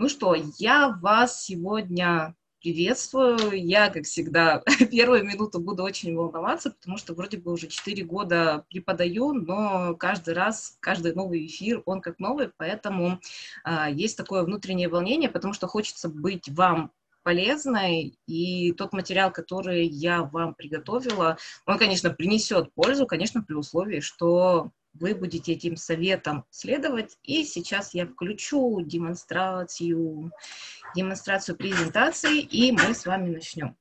Ну что, я вас сегодня приветствую. Я, как всегда, первую минуту буду очень волноваться, потому что вроде бы уже 4 года преподаю, но каждый раз, каждый новый эфир, он как новый, поэтому а, есть такое внутреннее волнение, потому что хочется быть вам полезной, и тот материал, который я вам приготовила, он, конечно, принесет пользу, конечно, при условии, что вы будете этим советам следовать. И сейчас я включу демонстрацию, демонстрацию презентации, и мы с вами начнем.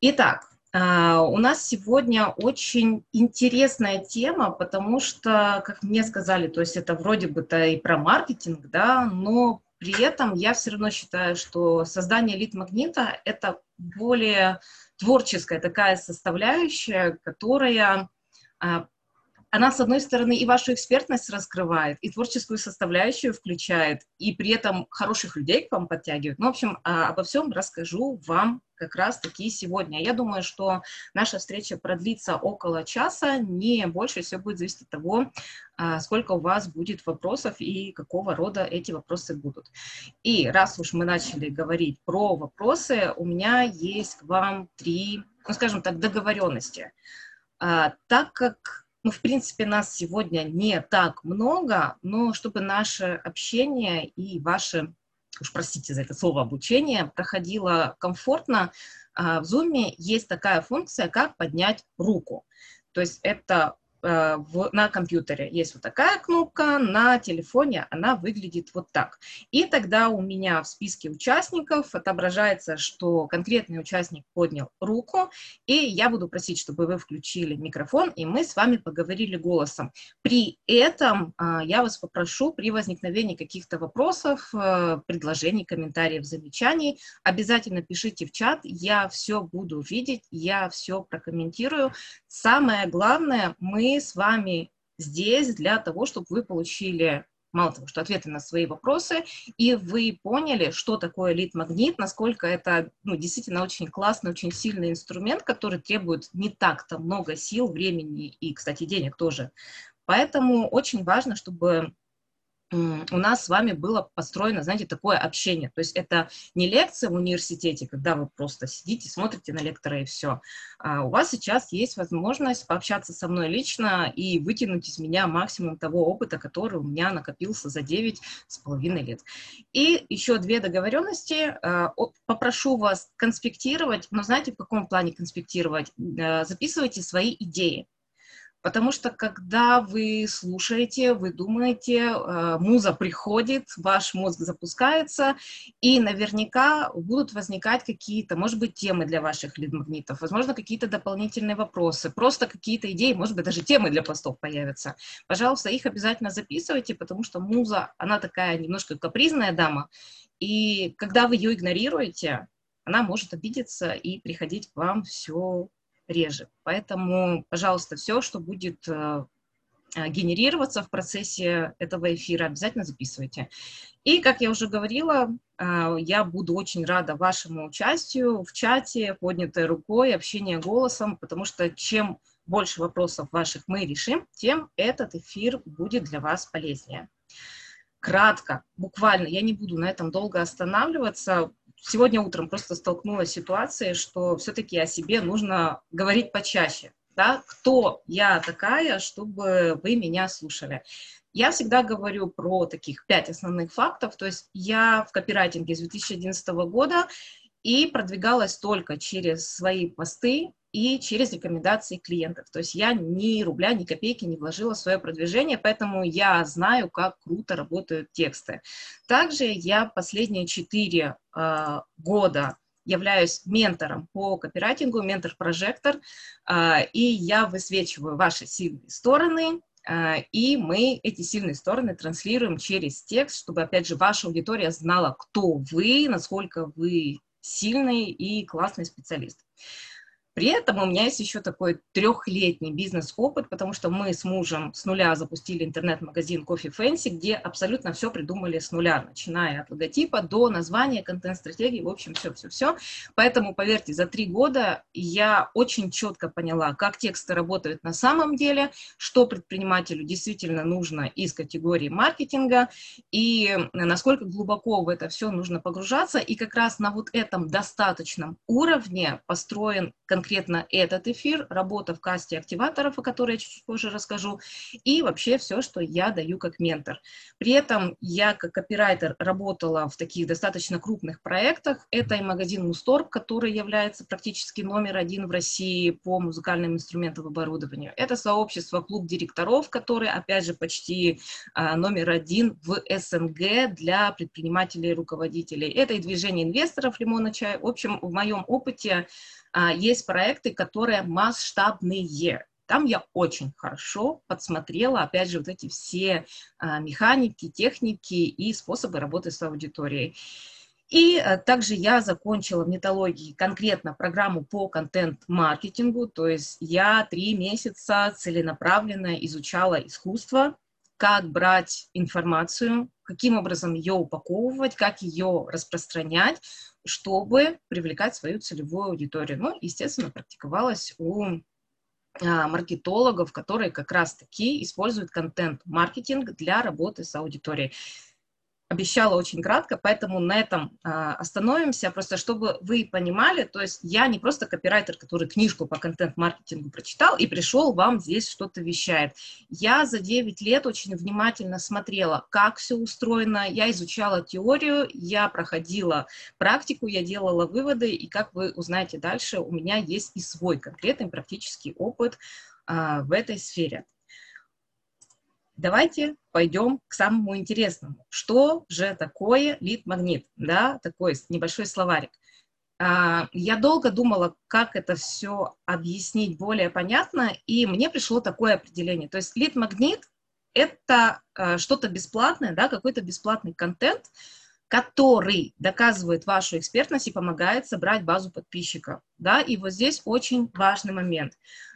Итак, а, у нас сегодня очень интересная тема, потому что, как мне сказали, то есть это вроде бы-то и про маркетинг, да, но при этом я все равно считаю, что создание лид-магнита – это более творческая такая составляющая, которая а, она, с одной стороны, и вашу экспертность раскрывает, и творческую составляющую включает, и при этом хороших людей к вам подтягивает. Ну, в общем, а, обо всем расскажу вам как раз-таки сегодня. Я думаю, что наша встреча продлится около часа, не больше, все будет зависеть от того, а, сколько у вас будет вопросов и какого рода эти вопросы будут. И раз уж мы начали говорить про вопросы, у меня есть к вам три, ну, скажем так, договоренности. А, так как ну, в принципе, нас сегодня не так много, но чтобы наше общение и ваше, уж простите за это слово, обучение проходило комфортно, а, в Zoom есть такая функция, как поднять руку. То есть это в, на компьютере. Есть вот такая кнопка, на телефоне она выглядит вот так. И тогда у меня в списке участников отображается, что конкретный участник поднял руку, и я буду просить, чтобы вы включили микрофон, и мы с вами поговорили голосом. При этом э, я вас попрошу при возникновении каких-то вопросов, э, предложений, комментариев, замечаний, обязательно пишите в чат, я все буду видеть, я все прокомментирую. Самое главное, мы с вами здесь для того, чтобы вы получили мало того, что ответы на свои вопросы, и вы поняли, что такое лид-магнит, насколько это ну, действительно очень классный, очень сильный инструмент, который требует не так-то много сил, времени и, кстати, денег тоже. Поэтому очень важно, чтобы у нас с вами было построено, знаете, такое общение. То есть это не лекция в университете, когда вы просто сидите, смотрите на лектора и все. А у вас сейчас есть возможность пообщаться со мной лично и вытянуть из меня максимум того опыта, который у меня накопился за 9 с половиной лет. И еще две договоренности. А, попрошу вас конспектировать, но знаете, в каком плане конспектировать? Э, записывайте свои идеи. Потому что когда вы слушаете, вы думаете, э, муза приходит, ваш мозг запускается, и наверняка будут возникать какие-то, может быть, темы для ваших лид-магнитов, возможно, какие-то дополнительные вопросы, просто какие-то идеи, может быть, даже темы для постов появятся. Пожалуйста, их обязательно записывайте, потому что муза, она такая немножко капризная дама, и когда вы ее игнорируете, она может обидеться и приходить к вам все реже. Поэтому, пожалуйста, все, что будет э, э, генерироваться в процессе этого эфира, обязательно записывайте. И, как я уже говорила, э, я буду очень рада вашему участию в чате, поднятой рукой, общение голосом, потому что чем больше вопросов ваших мы решим, тем этот эфир будет для вас полезнее. Кратко, буквально, я не буду на этом долго останавливаться, сегодня утром просто столкнулась с ситуацией, что все-таки о себе нужно говорить почаще. Да? Кто я такая, чтобы вы меня слушали? Я всегда говорю про таких пять основных фактов. То есть я в копирайтинге с 2011 года и продвигалась только через свои посты, и через рекомендации клиентов. То есть я ни рубля, ни копейки не вложила в свое продвижение, поэтому я знаю, как круто работают тексты. Также я последние четыре э, года являюсь ментором по копирайтингу, ментор-прожектор, э, и я высвечиваю ваши сильные стороны, э, и мы эти сильные стороны транслируем через текст, чтобы, опять же, ваша аудитория знала, кто вы, насколько вы сильный и классный специалист. При этом у меня есть еще такой трехлетний бизнес-опыт, потому что мы с мужем с нуля запустили интернет-магазин Coffee Fancy, где абсолютно все придумали с нуля, начиная от логотипа до названия, контент-стратегии, в общем, все-все-все. Поэтому, поверьте, за три года я очень четко поняла, как тексты работают на самом деле, что предпринимателю действительно нужно из категории маркетинга и насколько глубоко в это все нужно погружаться. И как раз на вот этом достаточном уровне построен конкретно этот эфир, работа в касте активаторов, о которой я чуть позже расскажу, и вообще все, что я даю как ментор. При этом я как копирайтер работала в таких достаточно крупных проектах. Это и магазин Мусторг, который является практически номер один в России по музыкальным инструментам и оборудованию. Это сообщество клуб директоров, который, опять же, почти а, номер один в СНГ для предпринимателей и руководителей. Это и движение инвесторов «Лимона чай». В общем, в моем опыте есть проекты, которые масштабные. Там я очень хорошо подсмотрела, опять же, вот эти все а, механики, техники и способы работы с аудиторией. И а, также я закончила в нетологии конкретно программу по контент-маркетингу, то есть я три месяца целенаправленно изучала искусство, как брать информацию, каким образом ее упаковывать, как ее распространять, чтобы привлекать свою целевую аудиторию. Ну, естественно, практиковалась у а, маркетологов, которые как раз-таки используют контент-маркетинг для работы с аудиторией обещала очень кратко, поэтому на этом а, остановимся, просто чтобы вы понимали, то есть я не просто копирайтер, который книжку по контент-маркетингу прочитал и пришел вам здесь что-то вещает. Я за 9 лет очень внимательно смотрела, как все устроено, я изучала теорию, я проходила практику, я делала выводы, и как вы узнаете дальше, у меня есть и свой конкретный практический опыт а, в этой сфере. Давайте пойдем к самому интересному. Что же такое лид-магнит? Да, такой небольшой словарик. А, я долго думала, как это все объяснить более понятно, и мне пришло такое определение. То есть лид-магнит – это а, что-то бесплатное, да, какой-то бесплатный контент, который доказывает вашу экспертность и помогает собрать базу подписчиков. Да? И вот здесь очень важный момент.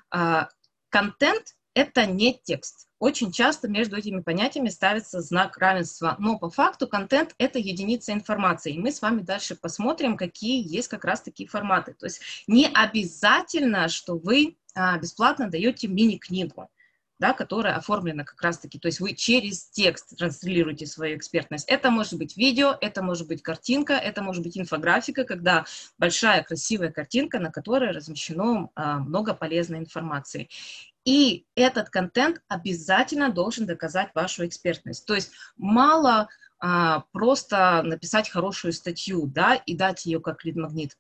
А, контент – это не текст очень часто между этими понятиями ставится знак равенства, но по факту контент — это единица информации, и мы с вами дальше посмотрим, какие есть как раз такие форматы. То есть не обязательно, что вы а, бесплатно даете мини-книгу, да, которая оформлена как раз-таки, то есть вы через текст транслируете свою экспертность. Это может быть видео, это может быть картинка, это может быть инфографика, когда большая красивая картинка, на которой размещено а, много полезной информации. И этот контент обязательно должен доказать вашу экспертность. То есть мало а, просто написать хорошую статью, да, и дать ее как лид-магнит.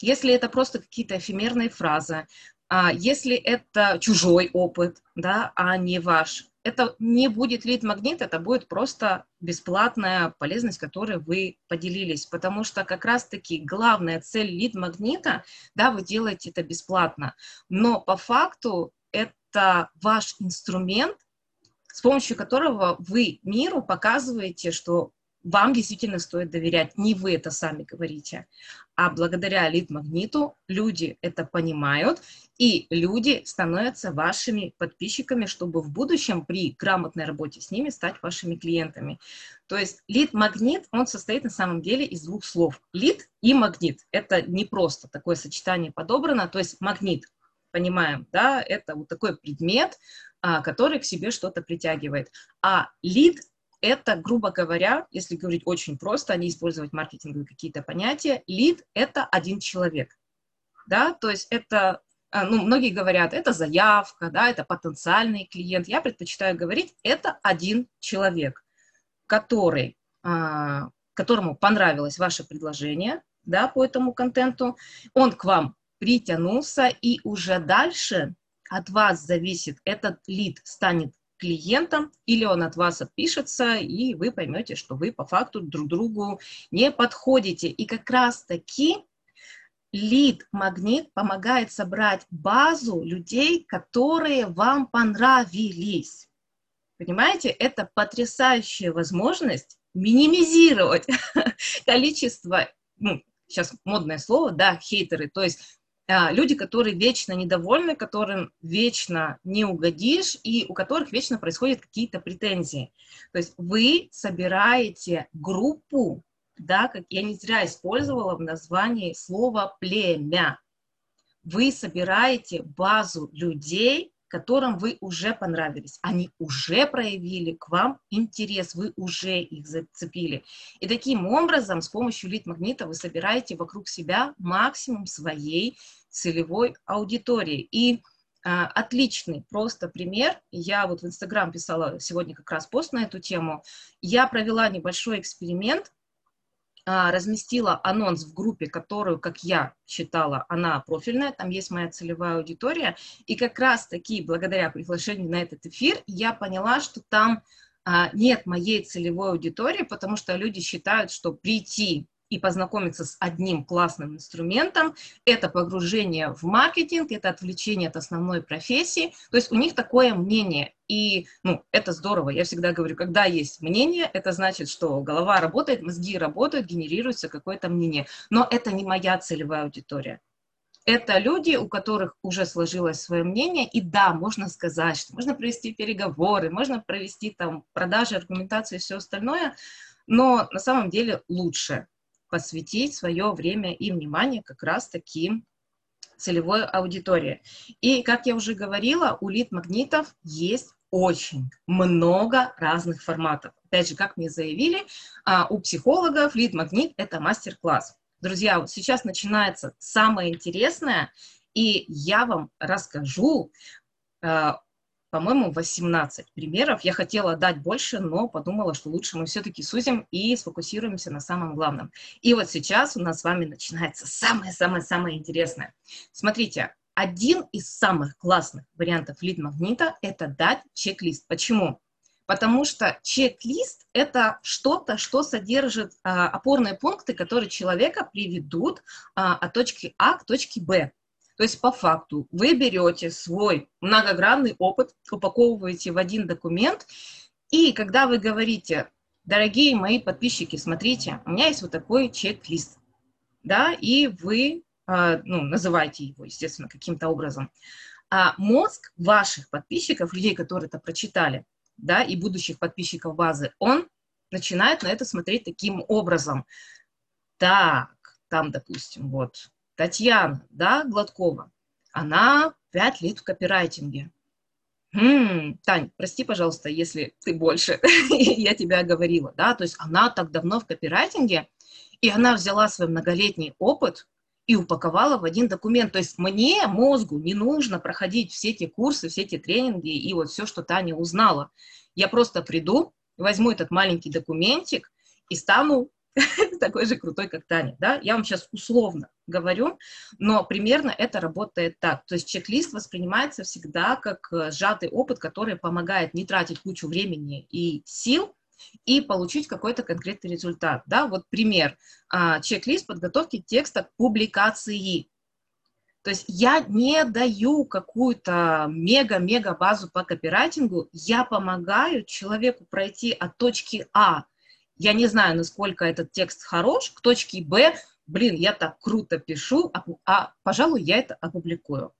Если это просто какие-то эфемерные фразы, а, если это чужой опыт, да, а не ваш, это не будет лид-магнит, это будет просто бесплатная полезность, которой вы поделились, потому что как раз-таки главная цель лид-магнита, да, вы делаете это бесплатно, но по факту это это ваш инструмент, с помощью которого вы миру показываете, что вам действительно стоит доверять. Не вы это сами говорите, а благодаря лид-магниту люди это понимают, и люди становятся вашими подписчиками, чтобы в будущем при грамотной работе с ними стать вашими клиентами. То есть лид-магнит, он состоит на самом деле из двух слов. Лид и магнит. Это не просто такое сочетание подобрано, то есть магнит понимаем, да, это вот такой предмет, а, который к себе что-то притягивает. А лид – это, грубо говоря, если говорить очень просто, а не использовать маркетинговые какие-то понятия, лид – это один человек, да, то есть это а, ну, многие говорят, это заявка, да, это потенциальный клиент. Я предпочитаю говорить, это один человек, который, а, которому понравилось ваше предложение, да, по этому контенту. Он к вам притянулся, и уже дальше от вас зависит, этот лид станет клиентом, или он от вас отпишется, и вы поймете, что вы по факту друг другу не подходите. И как раз-таки лид-магнит помогает собрать базу людей, которые вам понравились. Понимаете, это потрясающая возможность минимизировать количество, ну, сейчас модное слово, да, хейтеры, то есть люди, которые вечно недовольны, которым вечно не угодишь и у которых вечно происходят какие-то претензии. То есть вы собираете группу, да, как я не зря использовала в названии слово племя. Вы собираете базу людей, которым вы уже понравились. Они уже проявили к вам интерес, вы уже их зацепили. И таким образом, с помощью лид-магнита вы собираете вокруг себя максимум своей целевой аудитории. И а, отличный просто пример. Я вот в Инстаграм писала сегодня как раз пост на эту тему. Я провела небольшой эксперимент разместила анонс в группе, которую, как я считала, она профильная, там есть моя целевая аудитория, и как раз-таки благодаря приглашению на этот эфир я поняла, что там а, нет моей целевой аудитории, потому что люди считают, что прийти и познакомиться с одним классным инструментом, это погружение в маркетинг, это отвлечение от основной профессии. То есть у них такое мнение. И ну, это здорово. Я всегда говорю, когда есть мнение, это значит, что голова работает, мозги работают, генерируется какое-то мнение. Но это не моя целевая аудитория. Это люди, у которых уже сложилось свое мнение, и да, можно сказать, что можно провести переговоры, можно провести там продажи, аргументацию и все остальное, но на самом деле лучше посвятить свое время и внимание как раз таким целевой аудитории. И, как я уже говорила, у лид-магнитов есть очень много разных форматов. Опять же, как мне заявили, а, у психологов лид-магнит – это мастер-класс. Друзья, вот сейчас начинается самое интересное, и я вам расскажу а, по-моему, 18 примеров. Я хотела дать больше, но подумала, что лучше мы все-таки сузим и сфокусируемся на самом главном. И вот сейчас у нас с вами начинается самое-самое-самое интересное. Смотрите, один из самых классных вариантов лид-магнита – это дать чек-лист. Почему? Потому что чек-лист – это что-то, что содержит а, опорные пункты, которые человека приведут а, от точки А к точке Б. То есть по факту вы берете свой многогранный опыт, упаковываете в один документ, и когда вы говорите, дорогие мои подписчики, смотрите, у меня есть вот такой чек-лист, да, и вы э, ну, называете его, естественно, каким-то образом. А мозг ваших подписчиков, людей, которые это прочитали, да, и будущих подписчиков базы, он начинает на это смотреть таким образом. Так, там, допустим, вот Татьяна, да, Гладкова, она пять лет в копирайтинге. Хм, Тань, прости, пожалуйста, если ты больше, я тебя говорила, да, то есть она так давно в копирайтинге, и она взяла свой многолетний опыт и упаковала в один документ. То есть мне, мозгу, не нужно проходить все эти курсы, все эти тренинги и вот все, что Таня узнала. Я просто приду, возьму этот маленький документик и стану такой же крутой, как Таня, да, я вам сейчас условно говорю, но примерно это работает так, то есть чек-лист воспринимается всегда как э, сжатый опыт, который помогает не тратить кучу времени и сил, и получить какой-то конкретный результат, да, вот пример, а, чек-лист подготовки текста к публикации, то есть я не даю какую-то мега-мега базу по копирайтингу, я помогаю человеку пройти от точки А я не знаю, насколько этот текст хорош, к точке Б, блин, я так круто пишу, а, а пожалуй, я это опубликую.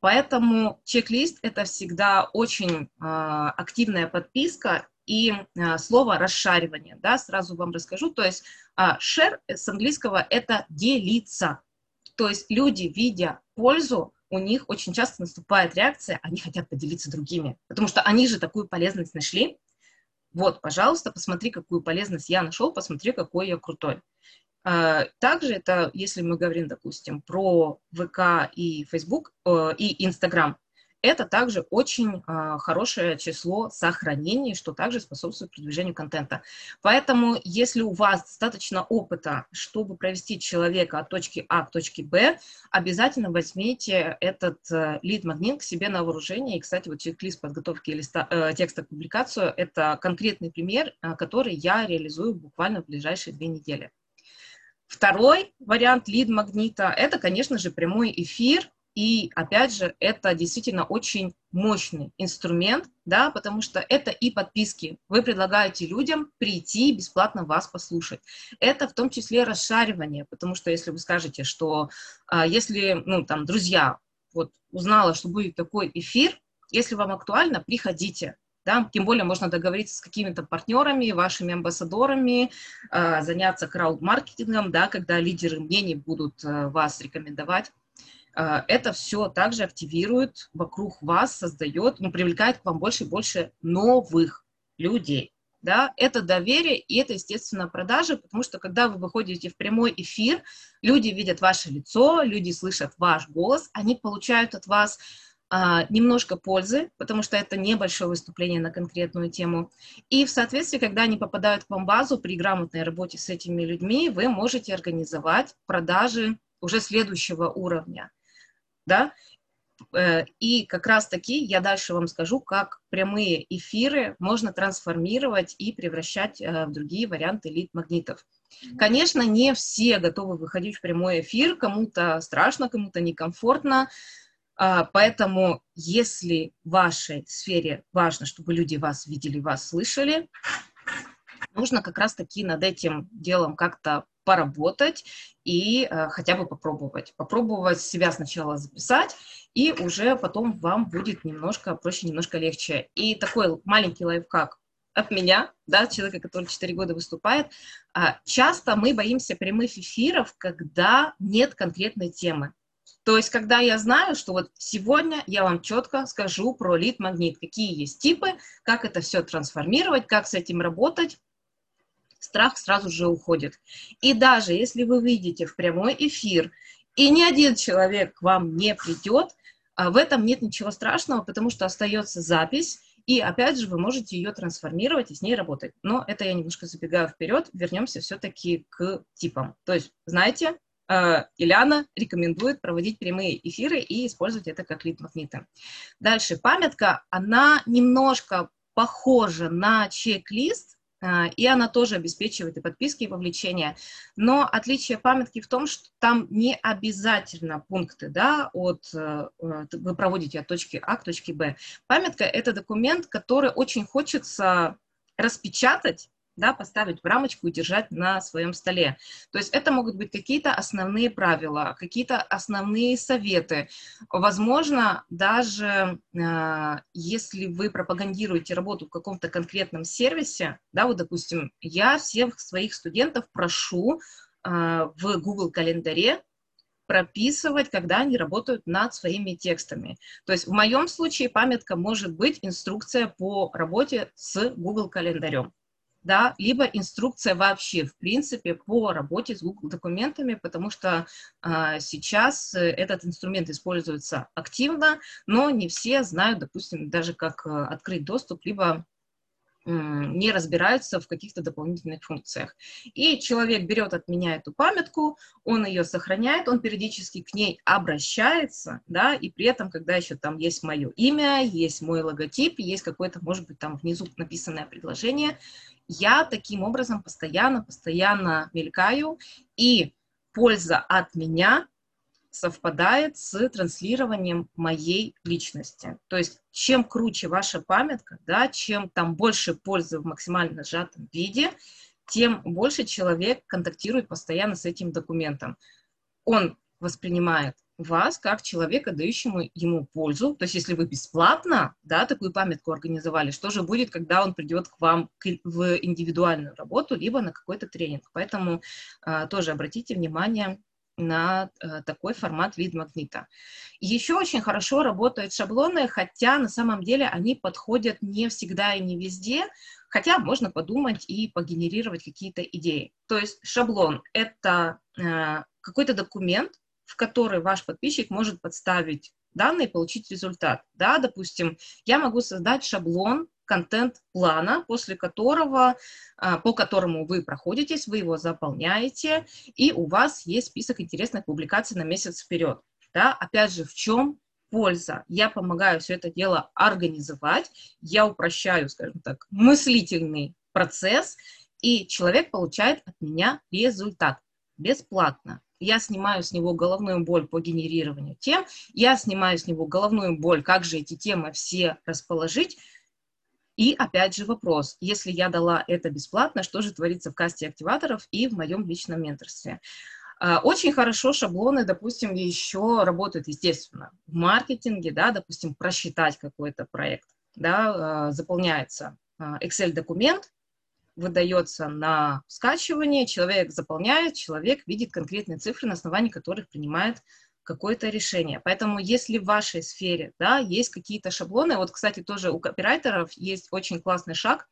Поэтому чек-лист – это всегда очень э, активная подписка и э, слово «расшаривание». Да, сразу вам расскажу. То есть э, share с английского – это «делиться». То есть люди, видя пользу, у них очень часто наступает реакция, они хотят поделиться другими, потому что они же такую полезность нашли, вот, пожалуйста, посмотри, какую полезность я нашел, посмотри, какой я крутой. А, также это, если мы говорим, допустим, про ВК и Facebook э, и Инстаграм, это также очень э, хорошее число сохранений, что также способствует продвижению контента. Поэтому, если у вас достаточно опыта, чтобы провести человека от точки А к точке Б, обязательно возьмите этот э, лид-магнит к себе на вооружение. И, кстати, вот чек-лист подготовки листа, э, текста к публикацию – это конкретный пример, э, который я реализую буквально в ближайшие две недели. Второй вариант лид-магнита – это, конечно же, прямой эфир И опять же, это действительно очень мощный инструмент, да, потому что это и подписки. Вы предлагаете людям прийти бесплатно вас послушать. Это в том числе расшаривание, потому что если вы скажете, что а, если, ну, там, друзья, вот узнала, что будет такой эфир, если вам актуально, приходите. Да? Тем более можно договориться с какими-то партнерами, вашими амбассадорами, э, заняться крауд-маркетингом, да, когда лидеры мнений будут э, вас рекомендовать. Э, это все также активирует вокруг вас, создает, ну, привлекает к вам больше и больше новых людей. Да, это доверие и это, естественно, продажи, потому что когда вы выходите в прямой эфир, люди видят ваше лицо, люди слышат ваш голос, они получают от вас а, немножко пользы, потому что это небольшое выступление на конкретную тему. И в соответствии, когда они попадают к вам в базу, при грамотной работе с этими людьми, вы можете организовать продажи уже следующего уровня. Да? Э, и как раз-таки я дальше вам скажу, как прямые эфиры можно трансформировать и превращать э, в другие варианты лид-магнитов. Конечно, не все готовы выходить в прямой эфир, кому-то страшно, кому-то некомфортно, а, поэтому, если в вашей сфере важно, чтобы люди вас видели, вас слышали, нужно как раз-таки над этим делом как-то поработать и э, хотя бы попробовать. Попробовать себя сначала записать, и уже потом вам будет немножко проще, немножко легче. И такой маленький лайфхак от меня, да, человека, который 4 года выступает, э, часто мы боимся прямых эфиров, когда нет конкретной темы. То есть, когда я знаю, что вот сегодня я вам четко скажу про лид-магнит, какие есть типы, как это все трансформировать, как с этим работать, страх сразу же уходит. И даже если вы выйдете в прямой эфир, и ни один человек к вам не придет, а в этом нет ничего страшного, потому что остается запись, и опять же вы можете ее трансформировать и с ней работать. Но это я немножко забегаю вперед, вернемся все-таки к типам. То есть, знаете, Э, Ильяна рекомендует проводить прямые эфиры и использовать это как лид-магниты. Дальше, памятка, она немножко похожа на чек-лист, и она тоже обеспечивает и подписки, и вовлечения. Но отличие памятки в том, что там не обязательно пункты, да, от, э, вы проводите от точки А к точке Б. Памятка – это документ, который очень хочется распечатать, да, поставить в рамочку и держать на своем столе. То есть это могут быть какие-то основные правила, какие-то основные советы. Возможно, даже э, если вы пропагандируете работу в каком-то конкретном сервисе, да, вот, допустим, я всех своих студентов прошу э, в Google календаре прописывать, когда они работают над своими текстами. То есть в моем случае памятка может быть инструкция по работе с Google календарем да, либо инструкция вообще, в принципе, по работе с Google документами, потому что а, сейчас этот инструмент используется активно, но не все знают, допустим, даже как а, открыть доступ, либо не разбираются в каких-то дополнительных функциях. И человек берет от меня эту памятку, он ее сохраняет, он периодически к ней обращается, да, и при этом, когда еще там есть мое имя, есть мой логотип, есть какое-то, может быть, там внизу написанное предложение, я таким образом постоянно, постоянно мелькаю, и польза от меня совпадает с транслированием моей личности. То есть чем круче ваша памятка, да, чем там больше пользы в максимально сжатом виде, тем больше человек контактирует постоянно с этим документом. Он воспринимает вас как человека, дающему ему пользу. То есть, если вы бесплатно, да, такую памятку организовали, что же будет, когда он придет к вам в индивидуальную работу, либо на какой-то тренинг. Поэтому а, тоже обратите внимание на а, такой формат лид-магнита. Еще очень хорошо работают шаблоны, хотя на самом деле они подходят не всегда и не везде, хотя можно подумать и погенерировать какие-то идеи. То есть шаблон – это э, какой-то документ, в который ваш подписчик может подставить данные и получить результат. Да, допустим, я могу создать шаблон контент-плана, после которого, а, по которому вы проходитесь, вы его заполняете, и у вас есть список интересных публикаций на месяц вперед. Да, опять же, в чем польза? Я помогаю все это дело организовать, я упрощаю, скажем так, мыслительный процесс, и человек получает от меня результат бесплатно. я снимаю с него головную боль по генерированию тем, я снимаю с него головную боль, как же эти темы все расположить. И опять же вопрос, если я дала это бесплатно, что же творится в касте активаторов и в моем личном менторстве? А, очень хорошо шаблоны, допустим, еще работают, естественно, в маркетинге, да, допустим, просчитать какой-то проект, да, а, заполняется а, Excel-документ, выдается на скачивание, человек заполняет, человек видит конкретные цифры, на основании которых принимает какое-то решение. Поэтому если в вашей сфере да, есть какие-то шаблоны, вот, кстати, тоже у копирайтеров есть очень классный шаг,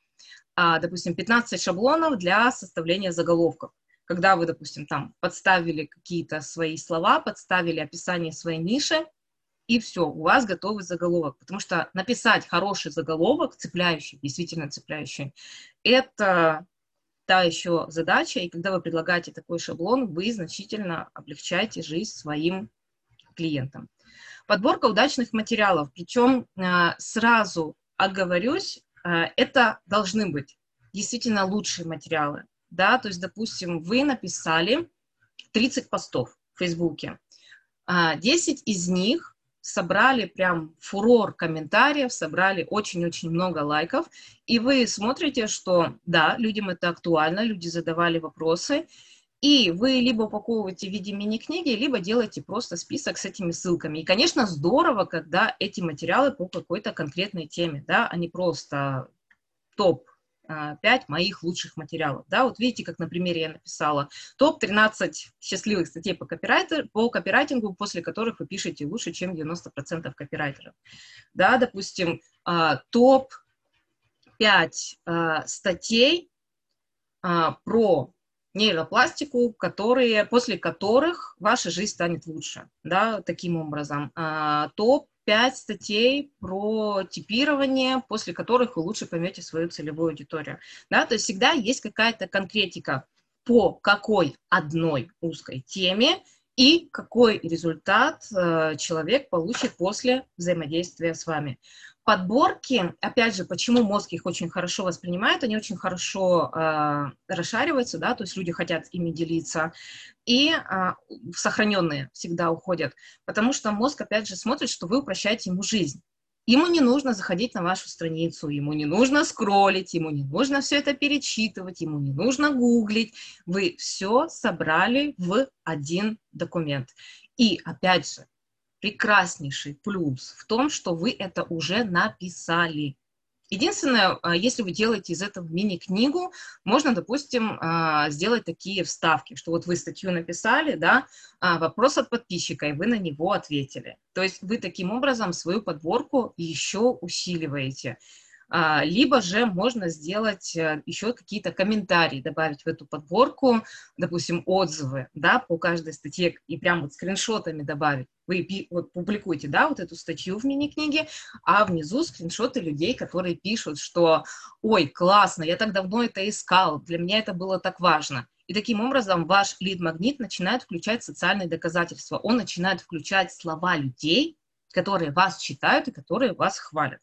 а, допустим, 15 шаблонов для составления заголовков. Когда вы, допустим, там подставили какие-то свои слова, подставили описание своей ниши, и все, у вас готовый заголовок. Потому что написать хороший заголовок, цепляющий, действительно цепляющий, это та еще задача, и когда вы предлагаете такой шаблон, вы значительно облегчаете жизнь своим клиентам. Подборка удачных материалов, причем э, сразу оговорюсь, э, это должны быть действительно лучшие материалы, да, то есть, допустим, вы написали 30 постов в Фейсбуке, 10 а, из них собрали прям фурор комментариев, собрали очень-очень много лайков, и вы смотрите, что да, людям это актуально, люди задавали вопросы, и вы либо упаковываете в виде мини-книги, либо делаете просто список с этими ссылками. И, конечно, здорово, когда эти материалы по какой-то конкретной теме, да, а не просто топ 5 а, моих лучших материалов. Да, вот видите, как на примере я написала. Топ-13 счастливых статей по, копирайтер, по копирайтингу, после которых вы пишете лучше, чем 90% копирайтеров. Да, допустим, а, топ-5 а, статей про нейропластику, которые, после которых ваша жизнь станет лучше, да, таким образом. Топ пять статей про типирование, после которых вы лучше поймете свою целевую аудиторию. Да? То есть всегда есть какая-то конкретика по какой одной узкой теме и какой результат э, человек получит после взаимодействия с вами подборки, опять же, почему мозг их очень хорошо воспринимает, они очень хорошо э, расшариваются, да, то есть люди хотят ими делиться, и э, сохраненные всегда уходят, потому что мозг, опять же, смотрит, что вы упрощаете ему жизнь. Ему не нужно заходить на вашу страницу, ему не нужно скроллить, ему не нужно все это перечитывать, ему не нужно гуглить. Вы все собрали в один документ. И опять же, прекраснейший плюс в том, что вы это уже написали. Единственное, а, если вы делаете из этого мини-книгу, можно, допустим, а, сделать такие вставки, что вот вы статью написали, да, а, вопрос от подписчика, и вы на него ответили. То есть вы таким образом свою подборку еще усиливаете. А, либо же можно сделать э, еще какие-то комментарии, добавить в эту подборку, допустим, отзывы, да, по каждой статье и прям вот скриншотами добавить. Вы вот публикуете, да, вот эту статью в мини-книге, а внизу скриншоты людей, которые пишут, что «Ой, классно, я так давно это искал, для меня это было так важно». И таким образом ваш лид-магнит начинает включать социальные доказательства. Он начинает включать слова людей, которые вас читают и которые вас хвалят.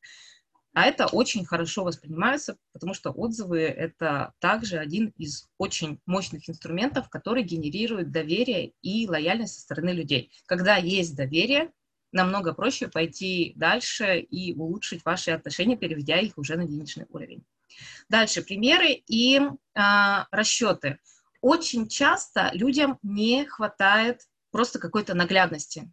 А это очень хорошо воспринимается, потому что отзывы – это также один из очень мощных инструментов, который генерирует доверие и лояльность со стороны людей. Когда есть доверие, намного проще пойти дальше и улучшить ваши отношения, переведя их уже на денежный уровень. Дальше примеры и а, расчеты. Очень часто людям не хватает просто какой-то наглядности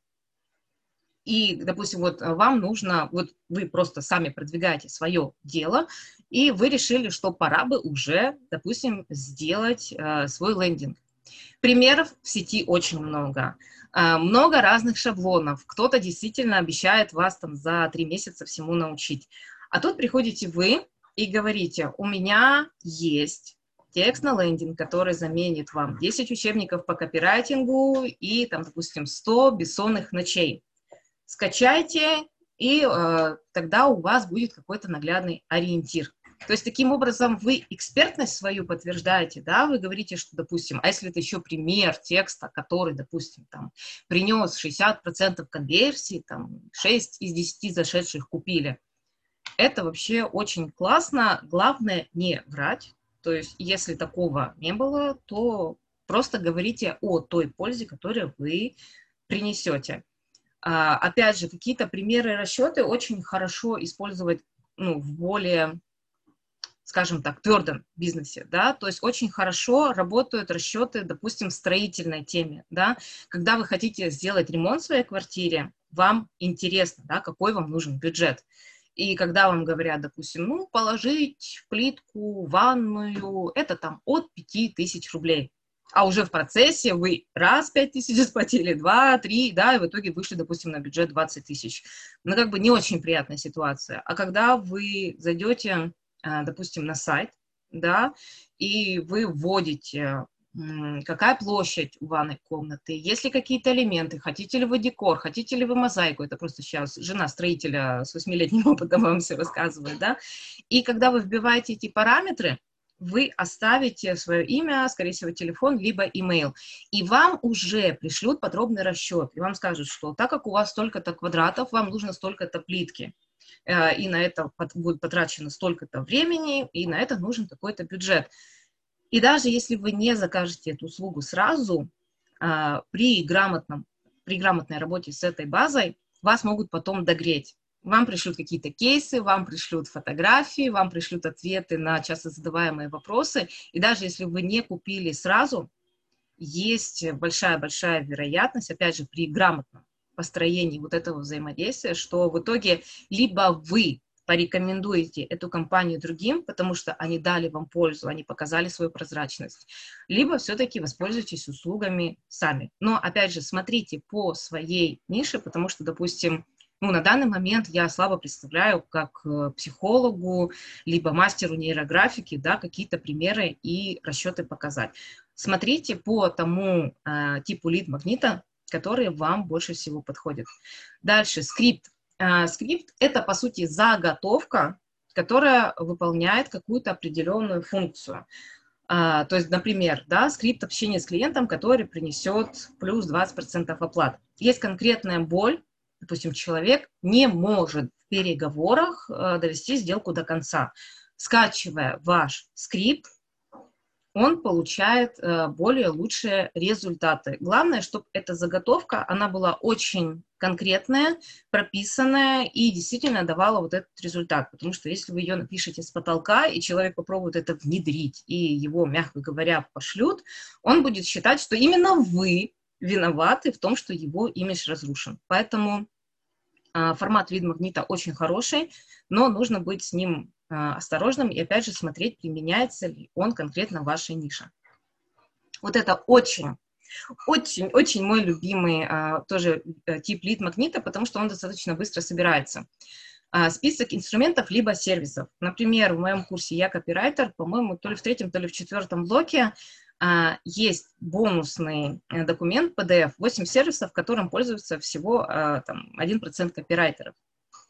и, допустим, вот э, вам нужно, вот вы просто сами продвигаете свое дело, и вы решили, что пора бы уже, допустим, сделать э, свой лендинг. Примеров в сети очень много. Э, много разных шаблонов. Кто-то действительно обещает вас там за три месяца всему научить. А тут приходите вы и говорите, у меня есть текст на лендинг, который заменит вам 10 учебников по копирайтингу и, там, допустим, 100 бессонных ночей скачайте, и э, тогда у вас будет какой-то наглядный ориентир. То есть таким образом вы экспертность свою подтверждаете, да, вы говорите, что, допустим, а если это еще пример текста, который, допустим, там, принес 60% конверсии, там, 6 из 10 зашедших купили, это вообще очень классно, главное не врать, то есть если такого не было, то Просто говорите о той пользе, которую вы принесете. А, опять же, какие-то примеры расчеты очень хорошо использовать ну, в более скажем так, твердом бизнесе, да, то есть очень хорошо работают расчеты, допустим, в строительной теме, да, когда вы хотите сделать ремонт в своей квартире, вам интересно, да, какой вам нужен бюджет. И когда вам говорят, допустим, ну, положить плитку, ванную, это там от 5000 рублей. А уже в процессе вы раз 5 тысяч заплатили, два, три, да, и в итоге вышли, допустим, на бюджет 20 тысяч. Ну, как бы не очень приятная ситуация. А когда вы зайдете Э, допустим, на сайт, да, и вы вводите, какая площадь у ванной комнаты, есть ли какие-то элементы, хотите ли вы декор, хотите ли вы мозаику, это просто сейчас жена строителя с восьмилетним опытом вам все рассказывает, да, и когда вы вбиваете эти параметры, вы оставите свое имя, скорее всего, телефон, либо имейл, и вам уже пришлют подробный расчет, и вам скажут, что так как у вас столько-то квадратов, вам нужно столько-то плитки, Э, и на это будет потрачено столько-то времени, и на это нужен какой-то бюджет. И даже если вы не закажете эту услугу сразу, э, при, грамотном, при грамотной работе с этой базой вас могут потом догреть. Вам пришлют какие-то кейсы, вам пришлют фотографии, вам пришлют ответы на часто задаваемые вопросы. И даже если вы не купили сразу, есть большая-большая вероятность, опять же, при грамотном построении вот этого взаимодействия, что в итоге либо вы порекомендуете эту компанию другим, потому что они дали вам пользу, они показали свою прозрачность, либо все-таки воспользуйтесь услугами сами. Но, опять же, смотрите по своей нише, потому что, допустим, ну, на данный момент я слабо представляю, как э, психологу, либо мастеру нейрографики, да, какие-то примеры и расчеты показать. Смотрите по тому э, типу лид-магнита, которые вам больше всего подходят. Дальше, скрипт. А, скрипт – это, по сути, заготовка, которая выполняет какую-то определенную функцию. А, то есть, например, да, скрипт общения с клиентом, который принесет плюс 20% оплат. Есть конкретная боль, допустим, человек не может в переговорах а, довести сделку до конца. Скачивая ваш скрипт, он получает э, более лучшие результаты. Главное, чтобы эта заготовка, она была очень конкретная, прописанная и действительно давала вот этот результат. Потому что если вы ее напишете с потолка, и человек попробует это внедрить, и его, мягко говоря, пошлют, он будет считать, что именно вы виноваты в том, что его имидж разрушен. Поэтому э, формат вид магнита очень хороший, но нужно быть с ним а, осторожным и, опять же, смотреть, применяется ли он конкретно в вашей нише. Вот это очень очень-очень мой любимый а, тоже э, тип лид-магнита, потому что он достаточно быстро собирается. А, список инструментов либо сервисов. Например, в моем курсе «Я копирайтер», по-моему, то ли в третьем, то ли в четвертом блоке а, есть бонусный э, документ PDF, 8 сервисов, которым пользуются всего а, там, 1% копирайтеров.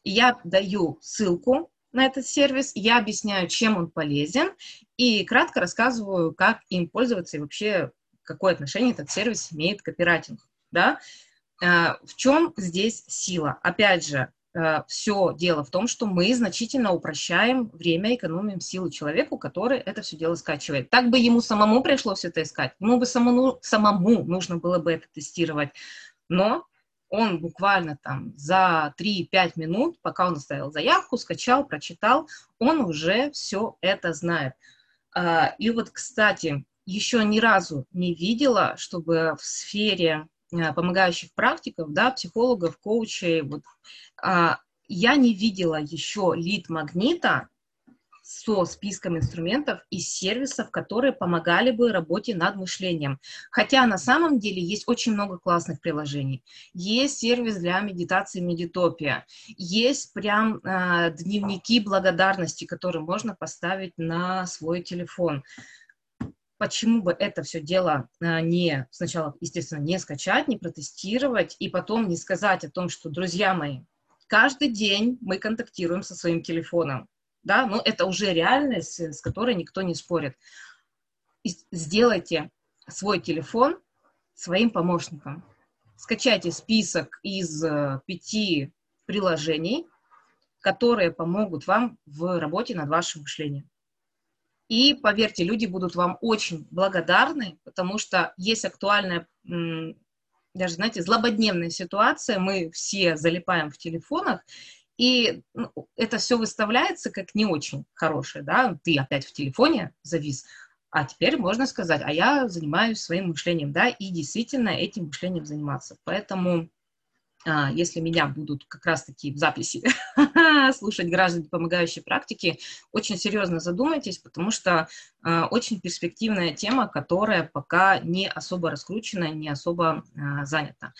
И я даю ссылку на этот сервис, я объясняю, чем он полезен, и кратко рассказываю, как им пользоваться и вообще какое отношение этот сервис имеет к копирайтингу. Да? Э, в чем здесь сила? Опять же, все дело в том, что мы значительно упрощаем время, экономим силы человеку, который это все дело скачивает. Так бы ему самому пришлось это искать, ему бы самому, самому нужно было бы это тестировать. Но он буквально там за 3-5 минут, пока он оставил заявку, скачал, прочитал, он уже все это знает. А, и вот, кстати, еще ни разу не видела, чтобы в сфере помогающих практиков, да, психологов, коучей, вот, а, я не видела еще лид магнита, со списком инструментов и сервисов, которые помогали бы работе над мышлением. Хотя на самом деле есть очень много классных приложений. Есть сервис для медитации Медитопия. Есть прям э, дневники благодарности, которые можно поставить на свой телефон почему бы это все дело а, не сначала, естественно, не скачать, не протестировать, и потом не сказать о том, что, друзья мои, каждый день мы контактируем со своим телефоном да, но это уже реальность, с которой никто не спорит. И сделайте свой телефон своим помощником. Скачайте список из э, пяти приложений, которые помогут вам в работе над вашим мышлением. И поверьте, люди будут вам очень благодарны, потому что есть актуальная, даже, знаете, злободневная ситуация, мы все залипаем в телефонах, и ну, это все выставляется как не очень хорошее, да, ты опять в телефоне завис, а теперь можно сказать, а я занимаюсь своим мышлением, да, и действительно этим мышлением заниматься. Поэтому если меня будут как раз-таки в записи слушать граждане помогающей практики, очень серьезно задумайтесь, потому что а, очень перспективная тема, которая пока не особо раскручена, не особо а, занята.